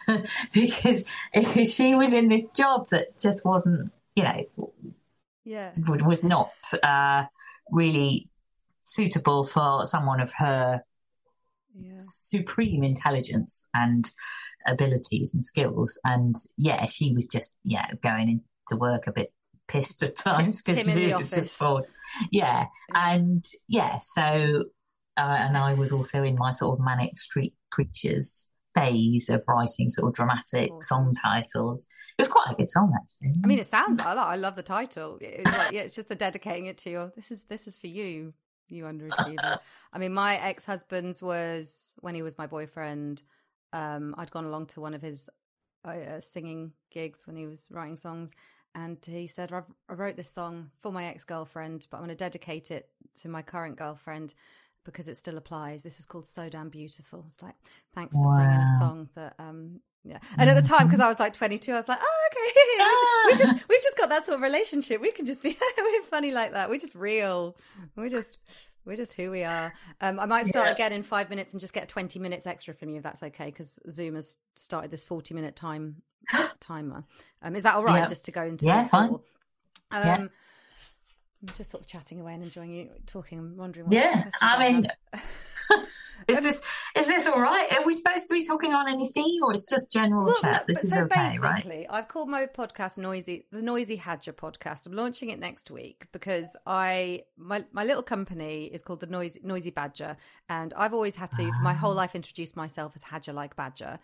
<laughs> because she was in this job that just wasn't, you know, yeah, was not uh, really suitable for someone of her yeah. supreme intelligence and abilities and skills. And yeah, she was just, yeah, going into work a bit pissed at times because she was just bored. Yeah. yeah. And yeah, so, uh, and I was also in my sort of manic street preachers phase of writing sort of dramatic song titles. It was quite a good song, actually. I mean, it sounds. I, like, I love the title. It's like, yeah, it's just the dedicating it to your. This is this is for you, you underachiever. <laughs> I mean, my ex husband's was when he was my boyfriend. Um, I'd gone along to one of his uh, singing gigs when he was writing songs, and he said, "I wrote this song for my ex girlfriend, but I'm going to dedicate it to my current girlfriend." Because it still applies. This is called So Damn Beautiful. It's like, thanks for wow. singing a song that, um, yeah. And at the time, because I was like 22, I was like, oh, okay. <laughs> Ah. we just, we've just got that sort of relationship. We can just be, <laughs> we're funny like that. We're just real. We're just, we're just who we are. Um, I might start yeah. again in five minutes and just get 20 minutes extra from you if that's okay, because Zoom has started this 40 minute time <gasps> timer. Um, is that all right yeah. just to go into Yeah, fine. Um, yeah. Just sort of chatting away and enjoying you talking and wondering. yeah, I mean, <laughs> <laughs> Is this is this all right? Are we supposed to be talking on any theme, or it's just general Well, chat? This is so okay, right? basically, I've called my podcast "Noisy," the Noisy Hadger podcast. I'm launching it next week because I my my little company is called the Noisy Noisy Badger, and I've always had to for my whole Ah. life introduce myself as Hadger like Badger.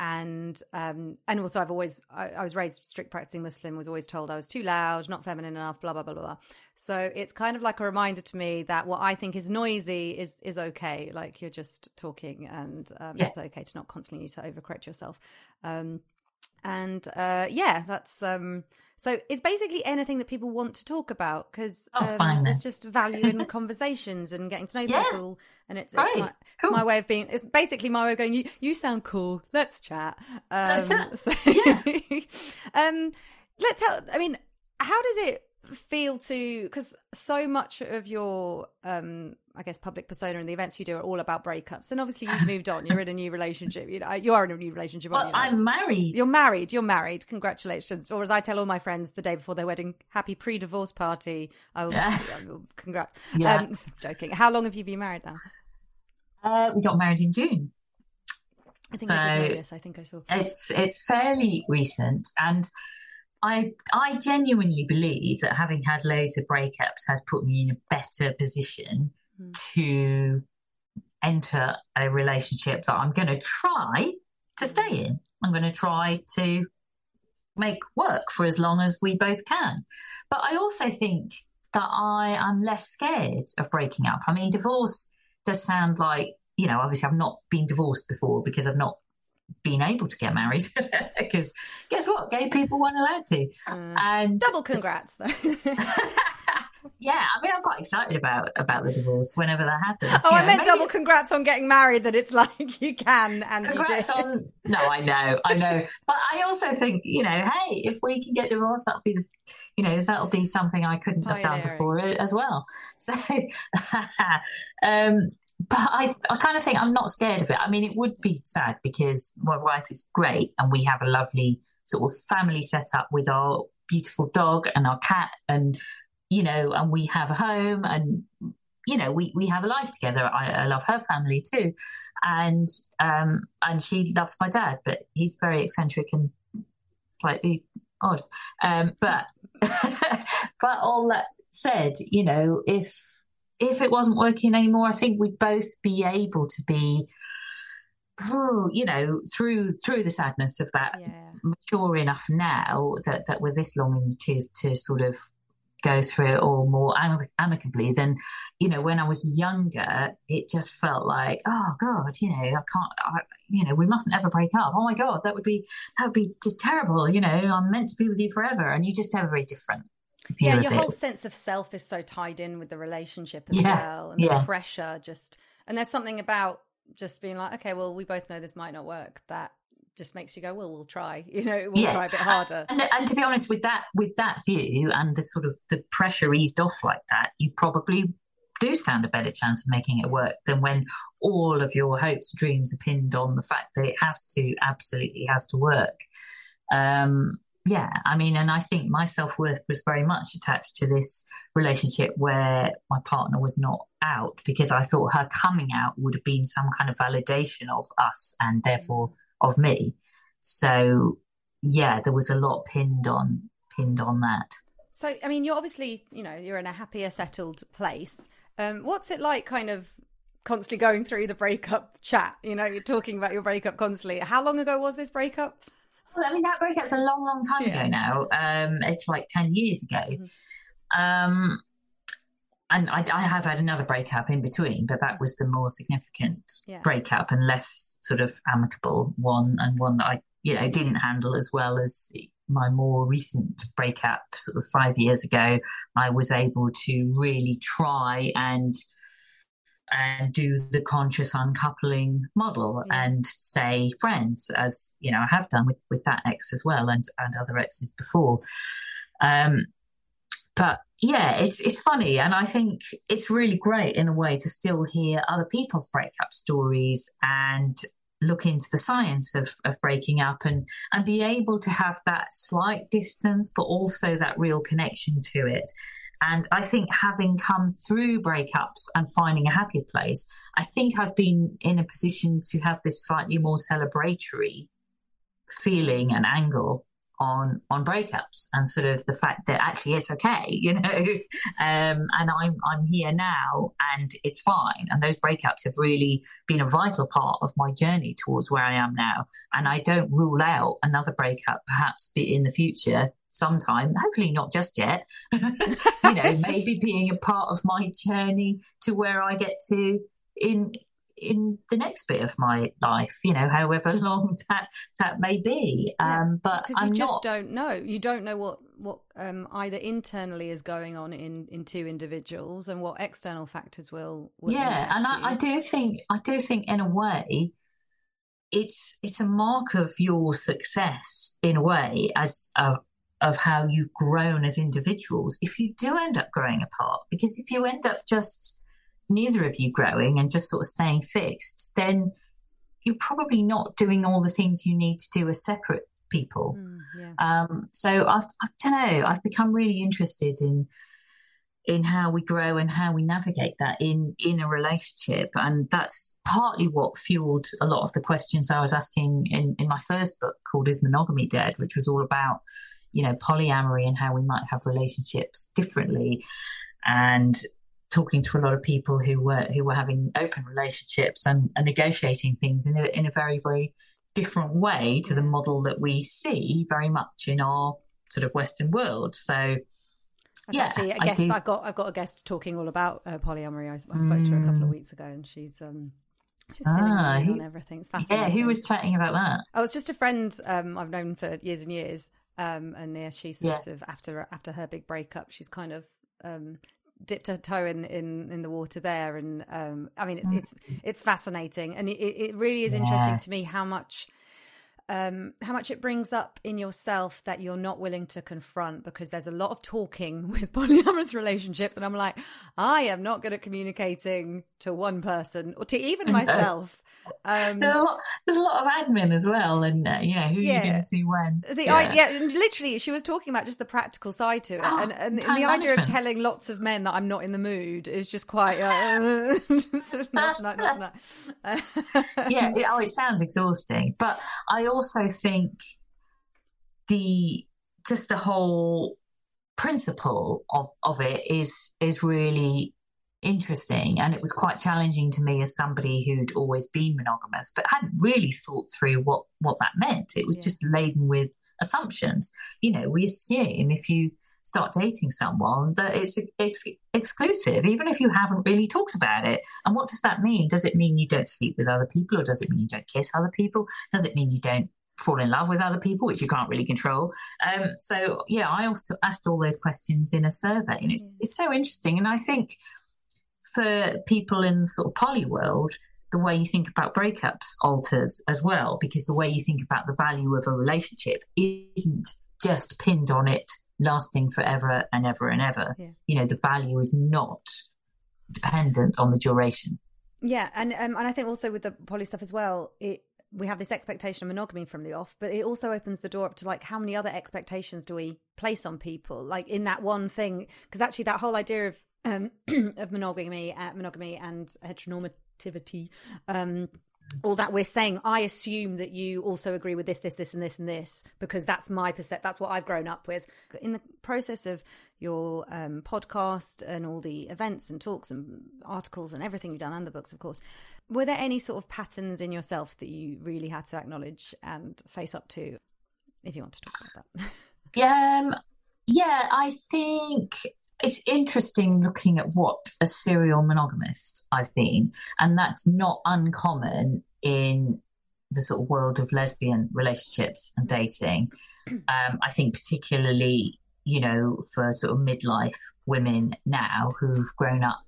And um and also I've always I, I was raised strict practicing Muslim, was always told I was too loud, not feminine enough, blah blah blah blah blah. So it's kind of like a reminder to me that what I think is noisy is is okay. Like you're just talking, and um, Yeah. it's okay to not constantly need to overcorrect yourself. Um, and uh, yeah, that's um, so it's basically anything that people want to talk about because Oh, um, just value in <laughs> conversations and getting to know Yeah. people. And it's, it's, my, it's my way of being. It's basically my way of going. You you sound cool. Let's chat. Um, Let's chat. So, Yeah. <laughs> um, let's tell. I mean, how does it feel to? Because so much of your, um, I guess, public persona and the events you do are all about breakups. And obviously, you've moved on. You're in a new relationship. You know, you are in a new relationship. Well, you? I'm married. You're married. You're married. Congratulations. Or as I tell all my friends the day before their wedding, happy pre-divorce party. I will, Yeah. I will- congrats. Yeah. Um, <laughs> joking. How long have you been married now? Uh, we got married in June. I think I did know this. I think I saw. It's it's fairly recent, and I I genuinely believe that having had loads of breakups has put me in a better position Hmm. to enter a relationship that I'm going to try to stay in. I'm going to try to make work for as long as we both can. But I also think that I am less scared of breaking up. I mean, divorce does sound like, you know, obviously I've not been divorced before because I've not been able to get married. <laughs> because guess what? Gay people weren't allowed to. Uh, And double congrats, though. <laughs> yeah, I mean, I'm quite excited about about the divorce whenever that happens. oh, you I know, meant maybe- double congrats on getting married. That it's <laughs> like you can and Congrats you did. on. No, I know, I know, but I also think you know, hey, if we can get divorced, that'll be, the, you know, that'll be something I couldn't have done Pioneering. before as well. So, um, but I, I kind of think I'm not scared of it. I mean, it would be sad because my wife is great, and we have a lovely sort of family set up with our beautiful dog and our cat, and you know, and we have a home, and you know, we we have a life together. I, I love her family too and um and she loves my dad but he's very eccentric and slightly odd um but <laughs> but all that said you know if if it wasn't working anymore i think we'd both be able to be you know through through the sadness of that Yeah. mature enough now that that we're this long in the tooth to sort of go through it all more am- amicably than you know when I was younger. It just felt like oh god, you know I can't, I, you know we mustn't ever break up. Oh my god, that would be that would be just terrible. You know I'm meant to be with you forever, and you just have a very different. Yeah, your whole sense of self is so tied in with the relationship as Yeah, well, and yeah. the pressure just. And there's something about just being like, okay, well, we both know this might not work. That just makes you go, well, we'll try. <laughs> You know, we'll Yeah. try a bit harder. And, and to be honest, with that with that view and the sort of the pressure eased off like that, you probably do stand a better chance of making it work than when all of your hopes, dreams are pinned on the fact that it has to absolutely has to work. Um, yeah, I mean, and I think my self worth was very much attached to this relationship where my partner was not out because I thought her coming out would have been some kind of validation of us and therefore of me. So yeah, there was a lot pinned on pinned on that. So, I mean, you're obviously, you know, you're in a happier, settled place. Um, what's it like, kind of constantly going through the breakup chat? You know, you're talking about your breakup constantly. How long ago was this breakup? Well, I mean that breakup's a long, long time Yeah. ago now. Um, it's like ten years ago. Um, and I, I have had another breakup in between, but that was the more significant Yeah. breakup and less sort of amicable one, and one that I, you know, didn't handle as well as my more recent breakup, sort of five years ago. I was able to really try and and do the conscious uncoupling model Yeah. and stay friends, as you know, I have done with with that ex as well, and and other exes before. Um, but yeah, it's it's funny, and I think it's really great in a way to still hear other people's breakup stories and look into the science of, of breaking up and and be able to have that slight distance, but also that real connection to it. And I think having come through breakups and finding a happier place, I think I've been in a position to have this slightly more celebratory feeling and angle on on breakups and sort of the fact that actually it's okay, <laughs> you know, um, and I'm I'm here now and it's fine. And those breakups have really been a vital part of my journey towards where I am now. And I don't rule out another breakup, perhaps be in the future sometime. Hopefully not just yet. <laughs> you know, <laughs> maybe being a part of my journey to where I get to in in the next bit of my life, you know, however long <laughs> that that may be. Yeah, um, but because I'm just not... don't know. You don't know what what um, either internally is going on in in two individuals and what external factors will. will yeah, and I, I, do think I do think in a way. It's it's a mark of your success in a way as a, of how you've grown as individuals if you do end up growing apart because if you end up just neither of you growing and just sort of staying fixed, then you're probably not doing all the things you need to do as separate people. Mm, yeah. um, so I've, I don't know. I've become really interested in in how we grow and how we navigate that in in a relationship, and that's partly what fueled a lot of the questions I was asking in in my first book called "Is Monogamy Dead," which was all about you know polyamory and how we might have relationships differently and talking to a lot of people who were who were having open relationships and, and negotiating things in a, in a very very different way to the model that we see very much in our sort of Western world. So. Yeah, actually, I guess I have got I've got a guest talking all about uh, polyamory. I, I spoke mm. to her a couple of mm. weeks ago, and she's um she's ah, on everything. It's fascinating. Yeah, who was chatting about that? Oh, it's just a friend um, I've known for years and years, um, and yeah, she's sort yeah. of after after her big breakup, she's kind of um, dipped her toe in, in, in the water there, and um, I mean it's it's it's fascinating, and it, it really is yeah. interesting to me how much um, how much it brings up in yourself that you're not willing to confront because there's a lot of talking <laughs> with polyamorous relationships. And I'm like, I am not good at communicating to one person or to even myself. Um, there's a lot. There's a lot of admin as well, and uh, you know who yeah, you can see when. The yeah. yeah, and literally, she was talking about just the practical side to it, oh, and, and the idea of telling lots of men that I'm not in the mood is just quite. Uh, <laughs> not, not, not, <laughs> yeah, it, oh, it sounds exhausting, but I also think the just the whole principle of of it is is really interesting. And it was quite challenging to me as somebody who'd always been monogamous but hadn't really thought through what what that meant. It was yeah. just laden with assumptions. You know we assume if you start dating someone that it's ex- exclusive even if you haven't really talked about it and what does that mean does it mean you don't sleep with other people or does it mean you don't kiss other people does it mean you don't fall in love with other people, which you can't really control. Um, so yeah, I also asked all those questions in a survey, and it's mm. it's so interesting. And I think for people in the sort of poly world, the way you think about breakups alters as well, because the way you think about the value of a relationship isn't just pinned on it lasting forever and ever and ever. Yeah. You know, the value is not dependent on the duration. Yeah, and um, and I think also with the poly stuff as well, it we have this expectation of monogamy from the off, but it also opens the door up to like how many other expectations do we place on people, like in that one thing? Because actually, that whole idea of um, <clears throat> of monogamy, uh, monogamy and heteronormativity. Um, all that we're saying, I assume that you also agree with this, this, this, and this, and this, because that's my percent. That's what I've grown up with. In the process of your um, podcast and all the events and talks and articles and everything you've done, and the books, of course, were there any sort of patterns in yourself that you really had to acknowledge and face up to? If you want to talk about that. <laughs> Yeah, um, yeah, I think it's interesting looking at what a serial monogamist I've been, and that's not uncommon in the sort of world of lesbian relationships and dating. <clears throat> Um, I think particularly, you know, for sort of midlife women now who've grown up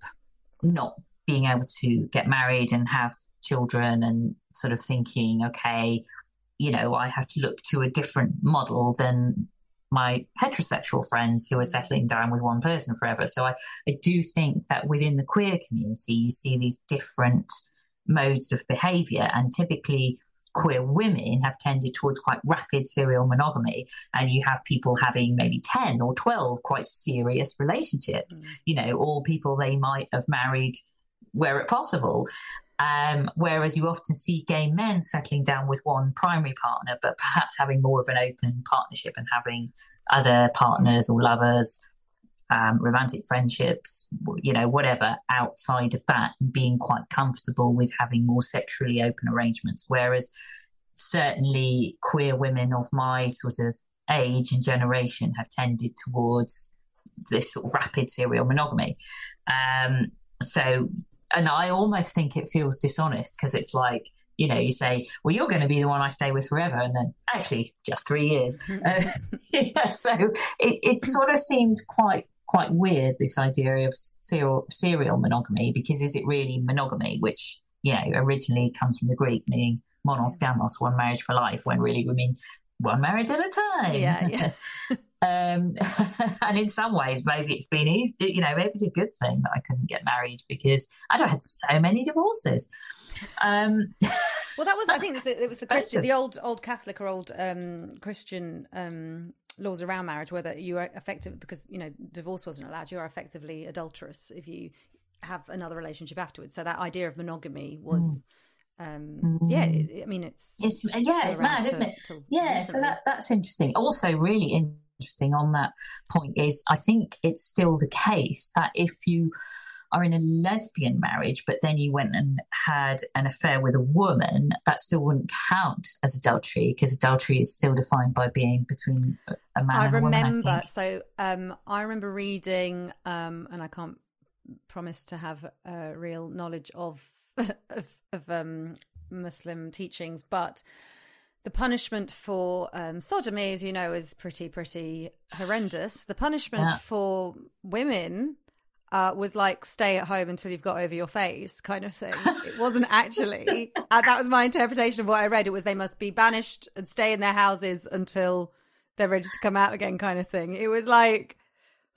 not being able to get married and have children and sort of thinking, okay, you know, I have to look to a different model than my heterosexual friends who are settling down with one person forever. So I, I do think that within the queer community, you see these different modes of behavior. And typically, queer women have tended towards quite rapid serial monogamy and you have people having maybe 10 or 12 quite serious relationships mm. you know or people they might have married where it possible um, whereas you often see gay men settling down with one primary partner but perhaps having more of an open partnership and having other partners or lovers um, romantic friendships, you know, whatever outside of that, and being quite comfortable with having more sexually open arrangements. Whereas certainly queer women of my sort of age and generation have tended towards this sort of rapid serial monogamy. Um, so, and I almost think it feels dishonest because it's like, you know, you say, well, you're going to be the one I stay with forever. And then actually, just three years. <laughs> uh, <laughs> yeah, so it, it sort of seemed quite quite weird this idea of serial, serial monogamy because is it really monogamy which you know originally comes from the greek meaning monos gamos one marriage for life when really we mean one marriage at a time yeah, yeah. <laughs> um, <laughs> and in some ways maybe it's been easy you know maybe it's a good thing that i couldn't get married because i'd have had so many divorces um, well that was i <laughs> think it was, the christian the old old catholic or old um, christian um, laws around marriage, whether you are effective because you know divorce wasn't allowed, you are effectively adulterous if you have another relationship afterwards. So that idea of monogamy was. Mm. Um, yeah, I mean it's it's, it's yeah, it's mad, isn't it? Yeah, recently. so that that's interesting. Also, really interesting on that point is I think it's still the case that if you are in a lesbian marriage, but then you went and had an affair with a woman, that still wouldn't count as adultery because adultery is still defined by being between a man I and a remember, woman. I remember. So um, I remember reading, um, and I can't promise to have a real knowledge of <laughs> of, of um, Muslim teachings, but the punishment for um, sodomy, as you know, is pretty pretty horrendous. The punishment yeah. for women uh, was like stay at home until you've got over your face kind of thing. It wasn't actually. <laughs> uh, that was my interpretation of what I read. It was they must be banished and stay in their houses until they're ready to come out again, kind of thing. It was like.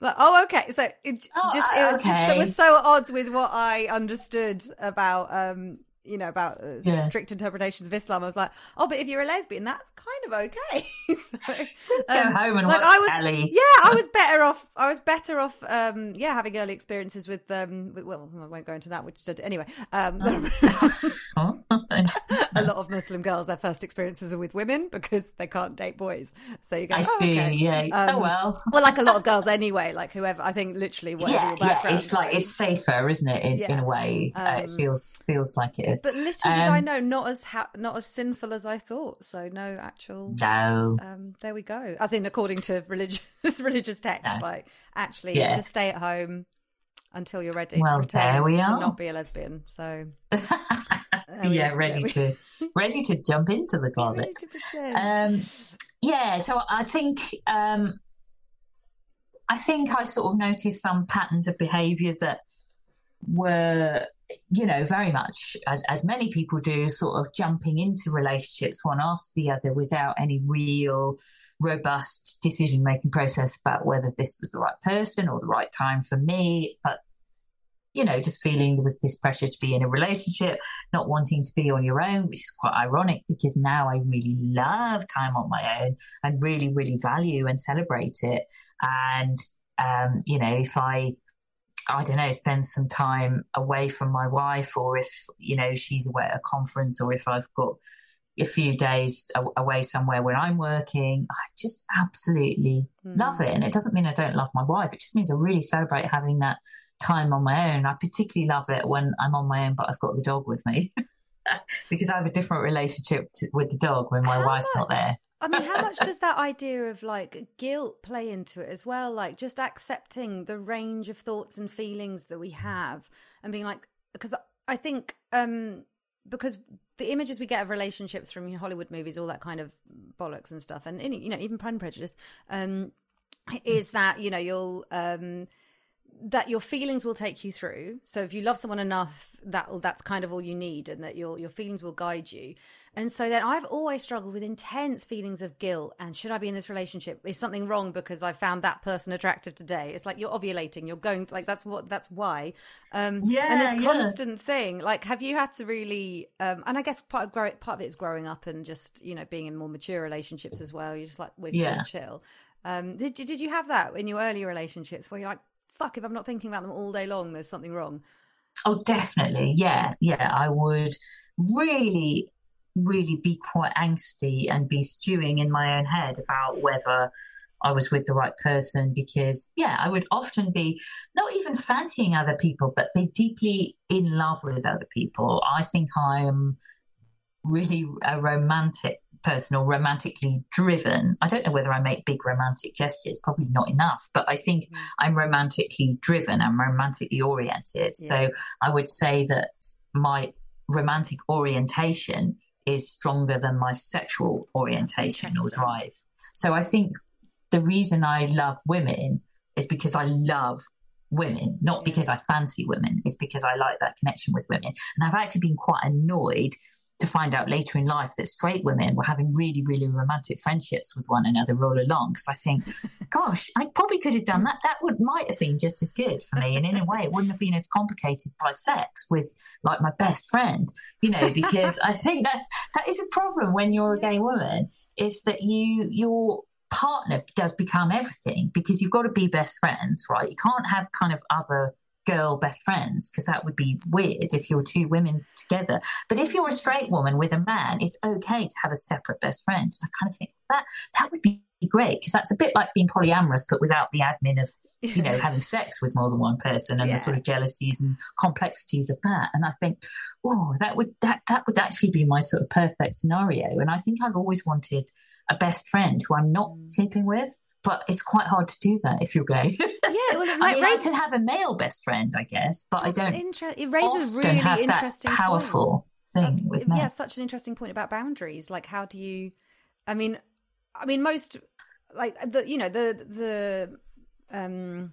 Like, oh, okay. So it oh, just it, okay. just, it was so odds with what I understood about um, you know, about uh, yeah. strict interpretations of Islam. I was like, oh, but if you're a lesbian, that's kind of okay. <laughs> so, Just go um, home and like watch I was, telly. Yeah, I <laughs> was better off. I was better off. Um, yeah, having early experiences with. Um, with, well, I won't go into that. Which did anyway. Um, oh. <laughs> a lot of Muslim girls, their first experiences are with women because they can't date boys. So you go, I oh, see. Okay. Yeah. oh um, well. well, like a lot of girls anyway. Like whoever. I think literally whatever yeah, your background. Yeah, it's like it's safer, isn't it? In, yeah. in a way, uh, it um, feels feels like it is. But little did I um, know, not as ha- not as sinful as I thought. So no actual. No. Um, there we go. As in, according to religious <laughs> religious texts, no. like actually, yeah. just stay at home until you're ready well, to pretend to are. not be a lesbian. So. <laughs> yeah, ready to <laughs> ready to jump into the closet. Um, yeah, so I think um, I think I sort of noticed some patterns of behaviour that were you know, very much as as many people do, sort of jumping into relationships one after the other without any real robust decision making process about whether this was the right person or the right time for me. But you know, just feeling there was this pressure to be in a relationship, not wanting to be on your own, which is quite ironic because now I really love time on my own and really, really value and celebrate it. And um, you know, if I I don't know, spend some time away from my wife, or if you know she's away at a conference, or if I've got a few days away somewhere where I'm working, I just absolutely mm. love it. And it doesn't mean I don't love my wife; it just means I really celebrate having that time on my own. I particularly love it when I'm on my own, but I've got the dog with me. <laughs> because I have a different relationship to, with the dog when my How wife's not there. I mean, how much does that idea of like guilt play into it as well? Like just accepting the range of thoughts and feelings that we have and being like, because I think, um, because the images we get of relationships from Hollywood movies, all that kind of bollocks and stuff, and you know, even Pride and Prejudice, um, is that you know you'll um, that your feelings will take you through. So if you love someone enough, that that's kind of all you need, and that your your feelings will guide you. And so then I've always struggled with intense feelings of guilt and should I be in this relationship? Is something wrong because I found that person attractive today? It's like you're ovulating, you're going like that's what that's why. Um, yeah, and this yeah. constant thing. Like, have you had to really? Um, and I guess part of grow, part of it is growing up and just you know being in more mature relationships as well. You're just like we're Yeah. chill. Um, did did you have that in your earlier relationships where you're like, fuck, if I'm not thinking about them all day long, there's something wrong. Oh, definitely. Yeah, yeah. I would really, really be quite angsty and be stewing in my own head about whether I was with the right person because, yeah, I would often be not even fancying other people, but be deeply in love with other people. I think I am really a romantic person or romantically driven. I don't know whether I make big romantic gestures, probably not enough, but I think Mm. I'm romantically driven, I'm romantically oriented. Yeah. So I would say that my romantic orientation is stronger than my sexual orientation or drive. So I think the reason I love women is because I love women, not Yeah. because I fancy women, it's because I like that connection with women. And I've actually been quite annoyed to find out later in life that straight women were having really, really romantic friendships with one another all along. Because I think, <laughs> gosh, I probably could have done that. That would might have been just as good for me, and in a way, it wouldn't have been as complicated by sex with like my best friend, you know. Because I think that that is a problem when you're a gay woman, is that you your partner does become everything because you've got to be best friends, right? You can't have kind of other girl best friends because that would be weird if you're two women together. But if you're a straight woman with a man, it's okay to have a separate best friend. I kind of think that that would be great because that's a bit like being polyamorous, but without the admin of you know <laughs> having sex with more than one person and Yeah. the sort of jealousies and complexities of that. And I think, oh, that would that that would actually be my sort of perfect scenario. And I think I've always wanted a best friend who I'm not Mm. sleeping with. But it's quite hard to do that if you're gay. <laughs> Yeah, well, it I mean, I can have a male best friend, I guess, but I don't inter- it raises really interesting point. powerful thing That's- with men. yeah, such an interesting point about boundaries. Like, how do you? I mean, I mean, most like the you know the the um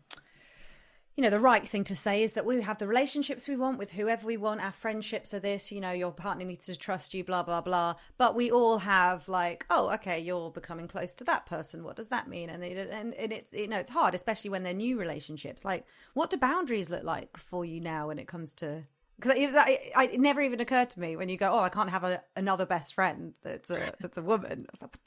you know the right thing to say is that we have the relationships we want with whoever we want. Our friendships are this you know your partner needs to trust you blah blah blah. But we all have like oh okay you're becoming close to that person. What does that mean? And it, and, and it's you know it's hard especially when they're new relationships. Like what do boundaries look like for you now when it comes to because it, was- I- I- it never even occurred to me when you go, oh, I can't have a, another best friend that's a that's a woman. Like, what the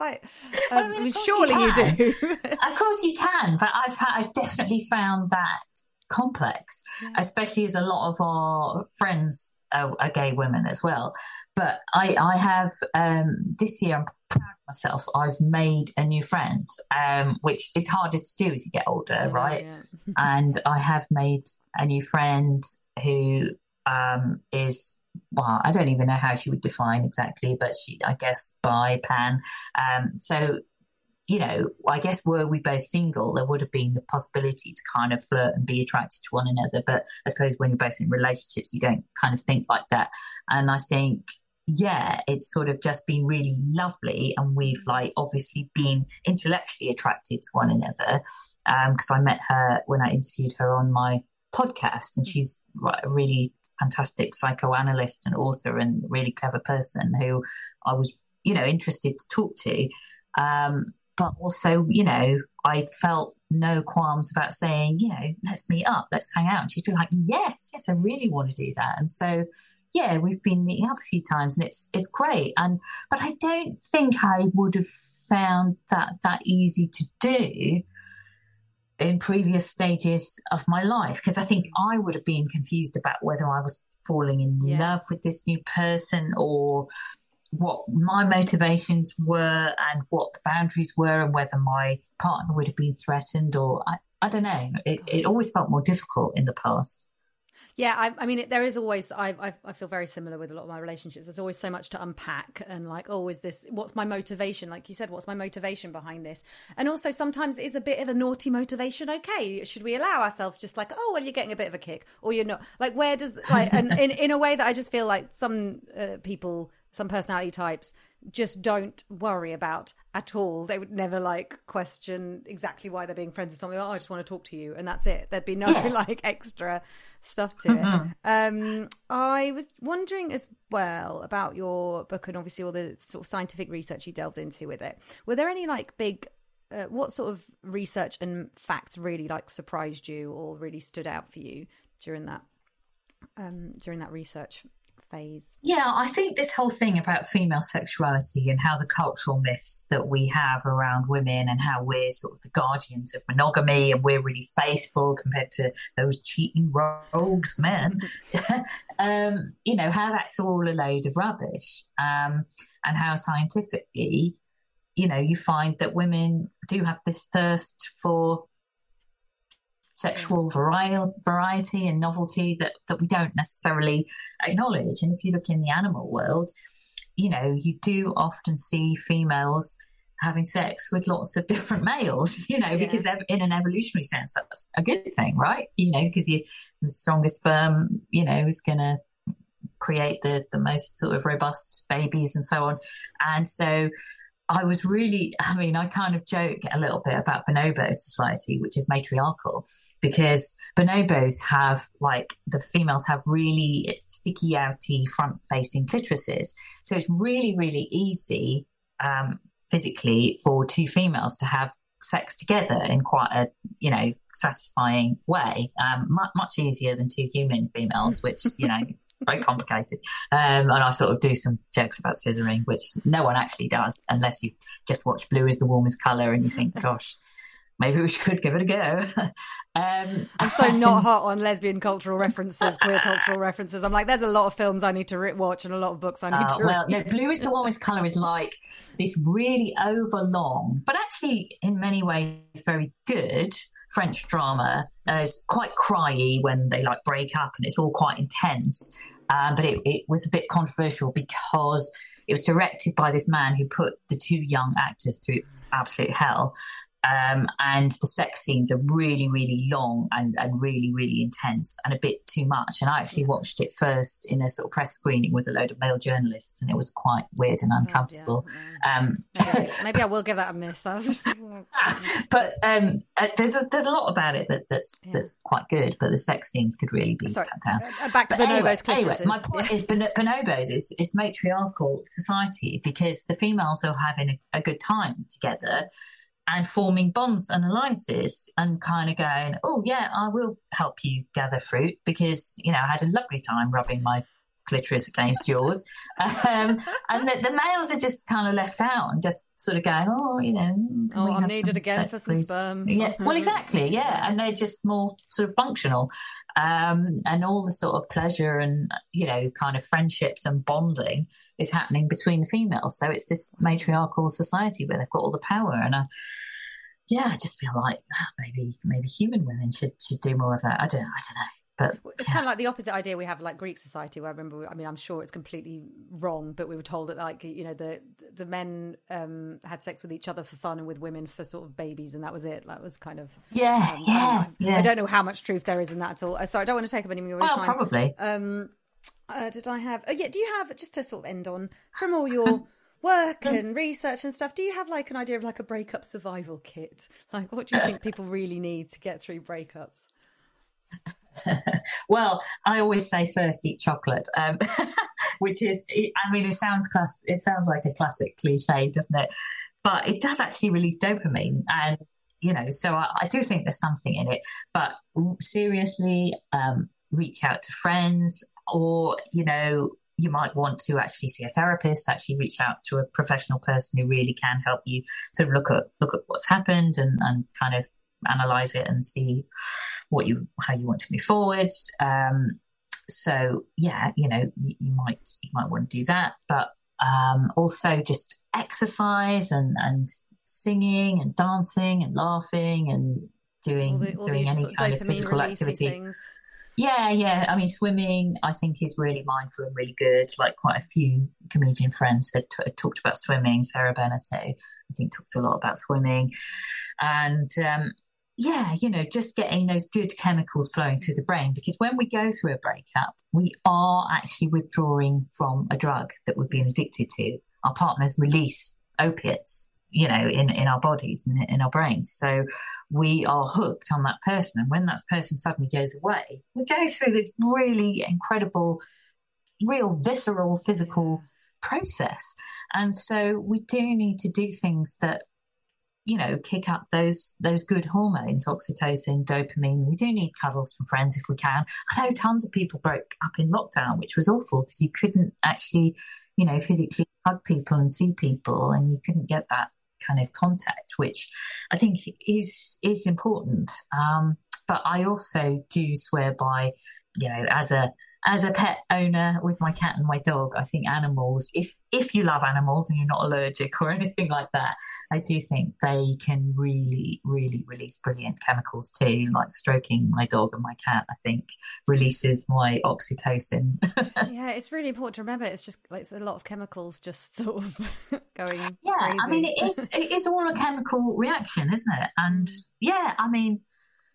like, <laughs> um, I mean, surely you you, do. <laughs> Of course you can, but I've ha- I've definitely found that complex, Yeah. especially as a lot of our friends are, are gay women as well. But I I have um, this year I'm proud of myself. I've made a new friend, um, which it's harder to do as you get older, right? Yeah. and I have made a new friend who um, is well, I don't even know how she would define exactly, but she, I guess, bi pan. Um, so, you know, I guess were we both single, there would have been the possibility to kind of flirt and be attracted to one another. But I suppose when you're both in relationships, you don't kind of think like that. And I think. Yeah, it's sort of just been really lovely, and we've like obviously been intellectually attracted to one another because I met her when I interviewed her on my podcast, and she's a really fantastic psychoanalyst and author and really clever person who I was, you know, interested to talk to. Um, but also, you know, I felt no qualms about saying, you know, let's meet up, let's hang out. And she'd be like, yes, yes, I really want to do that. And so, yeah, we've been meeting up a few times, and it's it's great. And but I don't think I would have found that that easy to do in previous stages of my life because I think mm. I would have been confused about whether I was falling in Yeah. love with this new person or what my motivations were and what the boundaries were and whether my partner would have been threatened or I, I don't know. Oh, it, it always felt more difficult in the past. Yeah, I, I mean, it, there is always. I, I I feel very similar with a lot of my relationships. There's always so much to unpack, and like, oh, is this? What's my motivation? Like you said, what's my motivation behind this? And also, sometimes it is a bit of a naughty motivation. Okay, should we allow ourselves just like, oh, well, you're getting a bit of a kick, or you're not? Like, where does like, and <laughs> in in a way that I just feel like some uh, people some personality types just don't worry about at all. They would never like question exactly why they're being friends with something. Oh, I just want to talk to you, and that's it. There'd be no yeah. <laughs> like extra stuff to mm-hmm. it. Um, I was wondering as well about your book and obviously all the sort of scientific research you delved into with it. Were there any like big uh, what sort of research and facts really like surprised you or really stood out for you during that um, during that research phase? Yeah, I think this whole thing about female sexuality and how the cultural myths that we have around women and how we're sort of the guardians of monogamy and we're really faithful compared to those cheating rogues men, <laughs> <laughs> um, you know, how that's all a load of rubbish. Um, and how scientifically, you know, you find that women do have this thirst for Mm. sexual variety and novelty that, that we don't necessarily acknowledge. And if you look in the animal world, you know, you do often see females having sex with lots of different males, <laughs> you know, yeah. because in an evolutionary sense, that's a good thing, right? You know, because you the strongest sperm, you know, is going to create the the most sort of robust babies and so on. And so I was really, I mean, I kind of joke a little bit about bonobo society, which is matriarchal, because bonobos have like the females have really sticky outy front facing clitorises. So it's really, really easy um, physically for two females to have sex together in quite a you know satisfying way um, much, much easier than two human females which you know <laughs> very complicated. Um, and I sort of do some jokes about scissoring, which no one actually does unless you just watch Blue is the warmest colour and you think, <laughs> gosh, maybe we should give it a go. <laughs> um, I'm so not <laughs> hot on lesbian cultural references, queer cultural references. I'm like, there's a lot of films I need to re- watch and a lot of books I need uh, to well, read. no, Blue is the warmest colour is like this really overlong, but actually in many ways very good French drama. Uh, it's quite cryy when they like break up, and it's all quite intense. Um, but it, it was a bit controversial because it was directed by this man who put the two young actors through absolute hell. Um, and the sex scenes are really, really long and, and really, really intense and a bit too much. And I actually watched it first in a sort of press screening with a load of male journalists, and it was quite weird and uncomfortable. Oh, um, maybe, <laughs> maybe, I will give that a miss. <laughs> <laughs> but um, uh, there's a there's a lot about it that, that's yeah. that's quite good, but the sex scenes could really be Sorry, cut down. Uh, back to but bonobos. Anyway, anyway, my point is bonobos is, is matriarchal society because the females are having a, a good time together and forming bonds and alliances and kind of going, oh, yeah, I will help you gather fruit because, you know, I had a lovely time rubbing my clitoris against yours. <laughs> Um, and the, the, males are just kind of left out and just sort of going, oh, you know, oh, I'm needed again for some please? sperm. Yeah, <laughs> well, exactly, yeah, and they're just more sort of functional, um, and all the sort of pleasure and you know, kind of friendships and bonding is happening between the females. So it's this matriarchal society where they've got all the power, and uh, yeah, I just feel like ah, maybe maybe human women should should do more of that. I don't. I don't know. But it's yeah. kind of like the opposite idea we have like Greek society, where I remember. I mean, I'm sure it's completely wrong, but we were told that like you know the the men um, had sex with each other for fun and with women for sort of babies, and that was it. That was kind of yeah, um, yeah, I, yeah. I don't know how much truth there is in that at all. Uh, sorry, I don't want to take up any more well, time. Probably. Um, uh, did I have? Oh yeah. Do you have just to sort of end on from all your work <laughs> and research and stuff? Do you have like an idea of like a breakup survival kit? Like, what do you think people really need to get through breakups? <laughs> well, I always say first eat chocolate, um, <laughs> which is, I mean, it sounds class, it sounds like a classic cliche, doesn't it? But it does actually release dopamine, and you know, so I, I do think there's something in it. But seriously, um, reach out to friends, or you know, you might want to actually see a therapist, actually reach out to a professional person who really can help you sort of look at look at what's happened and, and kind of analyze it and see what you how you want to move forward. Um, so yeah, you know, you, you, might you might want to do that, but um, also just exercise and and singing and dancing and laughing and doing all the, all doing any kind of physical activity. Things. Yeah, yeah. I mean, swimming, I think, is really mindful and really good. Like quite a few comedian friends had, t- talked about swimming. Sarah Bennett, I think, talked a lot about swimming. And um, yeah, you know, just getting those good chemicals flowing through the brain. Because when we go through a breakup, we are actually withdrawing from a drug that we've been addicted to. Our partners release opiates, you know, in, in our bodies and in our brains. So we are hooked on that person. And when that person suddenly goes away, we go through this really incredible, real visceral physical process. And so we do need to do things that you know kick up those those good hormones oxytocin dopamine. We do need cuddles from friends if we can. I know tons of people broke up in lockdown which was awful because you couldn't actually you know physically hug people and see people and you couldn't get that kind of contact which i think is is important. Um, but i also do swear by you know as a as a pet owner with my cat and my dog, I think animals, if if you love animals and you're not allergic or <laughs> anything like that, I do think they can really, really release brilliant chemicals too. Like stroking my dog and my cat, I think releases my oxytocin. <laughs> yeah, it's really important to remember. It's just like it's a lot of chemicals just <laughs> sort of going. Yeah, crazy. I mean, it is it is all a chemical reaction, isn't it? And mm. yeah, I mean,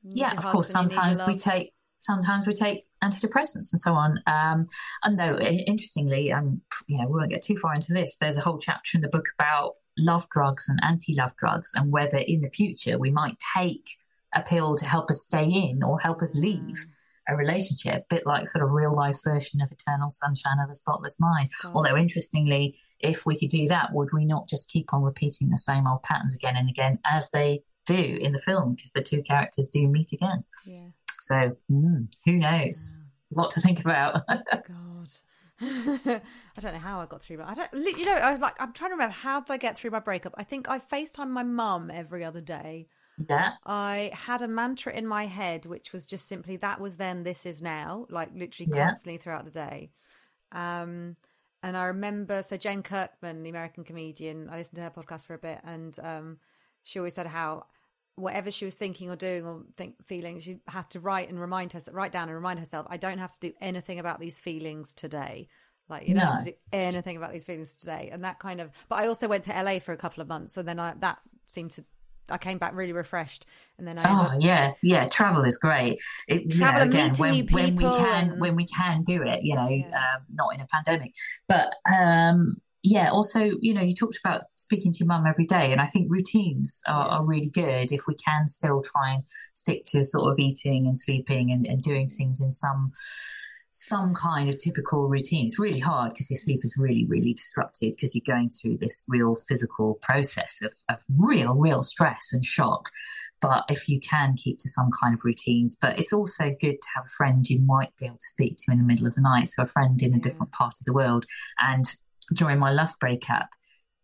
yeah, of course, sometimes we take sometimes we take antidepressants and so on. Um, and though, interestingly, um, you know, we won't get too far into this. There's a whole chapter in the book about love drugs and anti-love drugs, and whether in the future we might take a pill to help us stay in or help us leave. Mm. A relationship, a bit like sort of real life version of Eternal Sunshine of the Spotless Mind. God. Although, interestingly, if we could do that, would we not just keep on repeating the same old patterns again and again as they do in the film? Because the two characters do meet again. Yeah. So mm, who knows? Yeah. A lot to think about. <laughs> God. <laughs> I don't know how I got through, but I don't. You know, I was like, I'm trying to remember how did I get through my breakup. I think I Facetime my mum every other day. Yeah. I had a mantra in my head, which was just simply that was then, this is now, like literally yeah. constantly throughout the day. Um, and I remember, so Jen Kirkman, the American comedian, I listened to her podcast for a bit, and um, she always said how whatever she was thinking or doing or think, feeling, she had to write and remind herself, write down and remind herself, I don't have to do anything about these feelings today. Like you don't no. have to do anything about these feelings today, and that kind of. But I also went to LA for a couple of months, and then I that seemed to. I came back really refreshed, and then I. Oh yeah, yeah. Travel is great. It, travel you know, again, when, when, we can and... when we can do it, you know, yeah. um, not in a pandemic, but um, yeah, also, you know, you talked about speaking to your mum every day, and I think routines are, are, really good if we can still try and stick to sort of eating and sleeping and, and doing things in some some kind of typical routine. It's really hard because your sleep is really, really disrupted because you're going through this real physical process of, of real, real stress and shock. But if you can keep to some kind of routines, but it's also good to have a friend you might be able to speak to in the middle of the night. So a friend in a different part of the world and during my last breakup,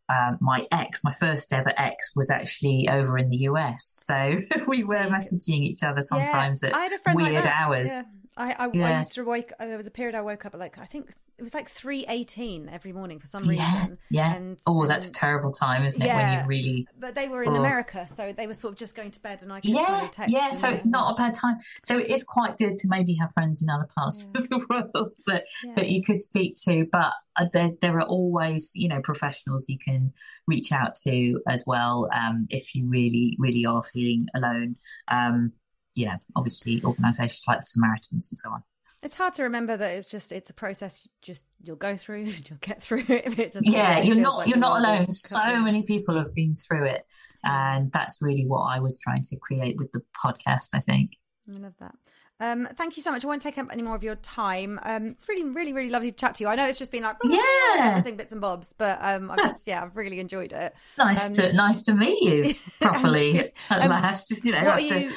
um, my ex, my first ever ex, was actually over in the US. So <laughs> we were messaging each other sometimes yeah, at weird hours. Yeah. I, I, yeah. I, used to wake. Uh, there was a period I woke up at like I think it was like three eighteen every morning for some reason. Yeah, yeah. And, oh, that's a terrible time, isn't it? Yeah, when you really. But they were in oh. America, so they were sort of just going to bed, and I could yeah, text yeah. So it's not a bad time. So it is quite good to maybe have friends in other parts yeah. <laughs> of the world that yeah. that you could speak to. But uh, there there are always you know professionals you can reach out to as well um, if you really really are feeling alone. Um, you know, obviously organisations like the Samaritans and so on it's hard to remember that it's just it's a process just you'll go through <laughs> you'll get through it yeah you're not like you're not alone so many people have been through it and that's really what i was trying to create with the podcast i think i love that um, thank you so much. I won't take up any more of your time. Um, it's really, really, really lovely to chat to you. I know it's just been like yeah, <laughs> everything bits and bobs, but um, I've just yeah, I've really enjoyed it. Nice um, to nice to meet you <laughs> properly at last. You know, are you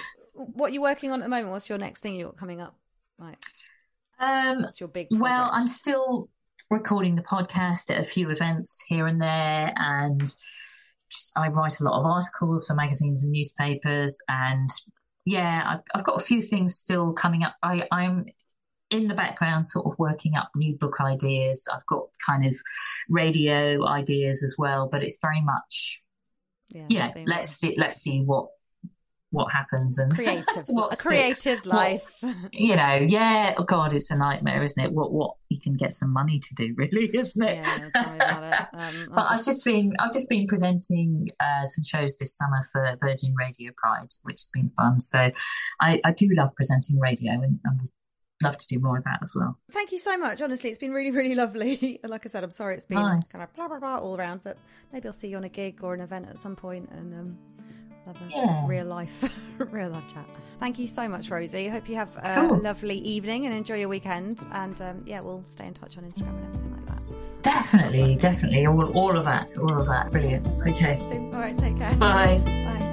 what you're you working on at the moment? What's your next thing you got coming up? Right. Um, That's your big. Project. Well, I'm still recording the podcast at a few events here and there, and just, I write a lot of articles for magazines and newspapers, and yeah, I've, I've got a few things still coming up. I, I'm in the background, sort of working up new book ideas. I've got kind of radio ideas as well, but it's very much, yeah. You know, let's see, let's see what what happens and creatives, <laughs> what a creative's what- life. <laughs> you know, yeah. Oh God, it's a nightmare, isn't it? What what you can get some money to do, <laughs> really, isn't it? yeah, about it. Um, But I've just been I've just been presenting uh, some shows this summer for Virgin Radio Pride, which has been fun. So I, I do love presenting radio and, and would love to do more of that as well. Thank you so much. Honestly, it's been really, really lovely. Like I said, I'm sorry it's been Nice. kind of blah blah blah all around, but maybe I'll see you on a gig or an event at some point and um, Yeah. real life, <laughs> real life chat. Thank you so much, Rosie. Hope you have a Cool. lovely evening and enjoy your weekend. And um, yeah, we'll stay in touch on Instagram and everything like that. Definitely, definitely, all all of that, all of that, brilliant. Okay, All right, take care. Bye. bye.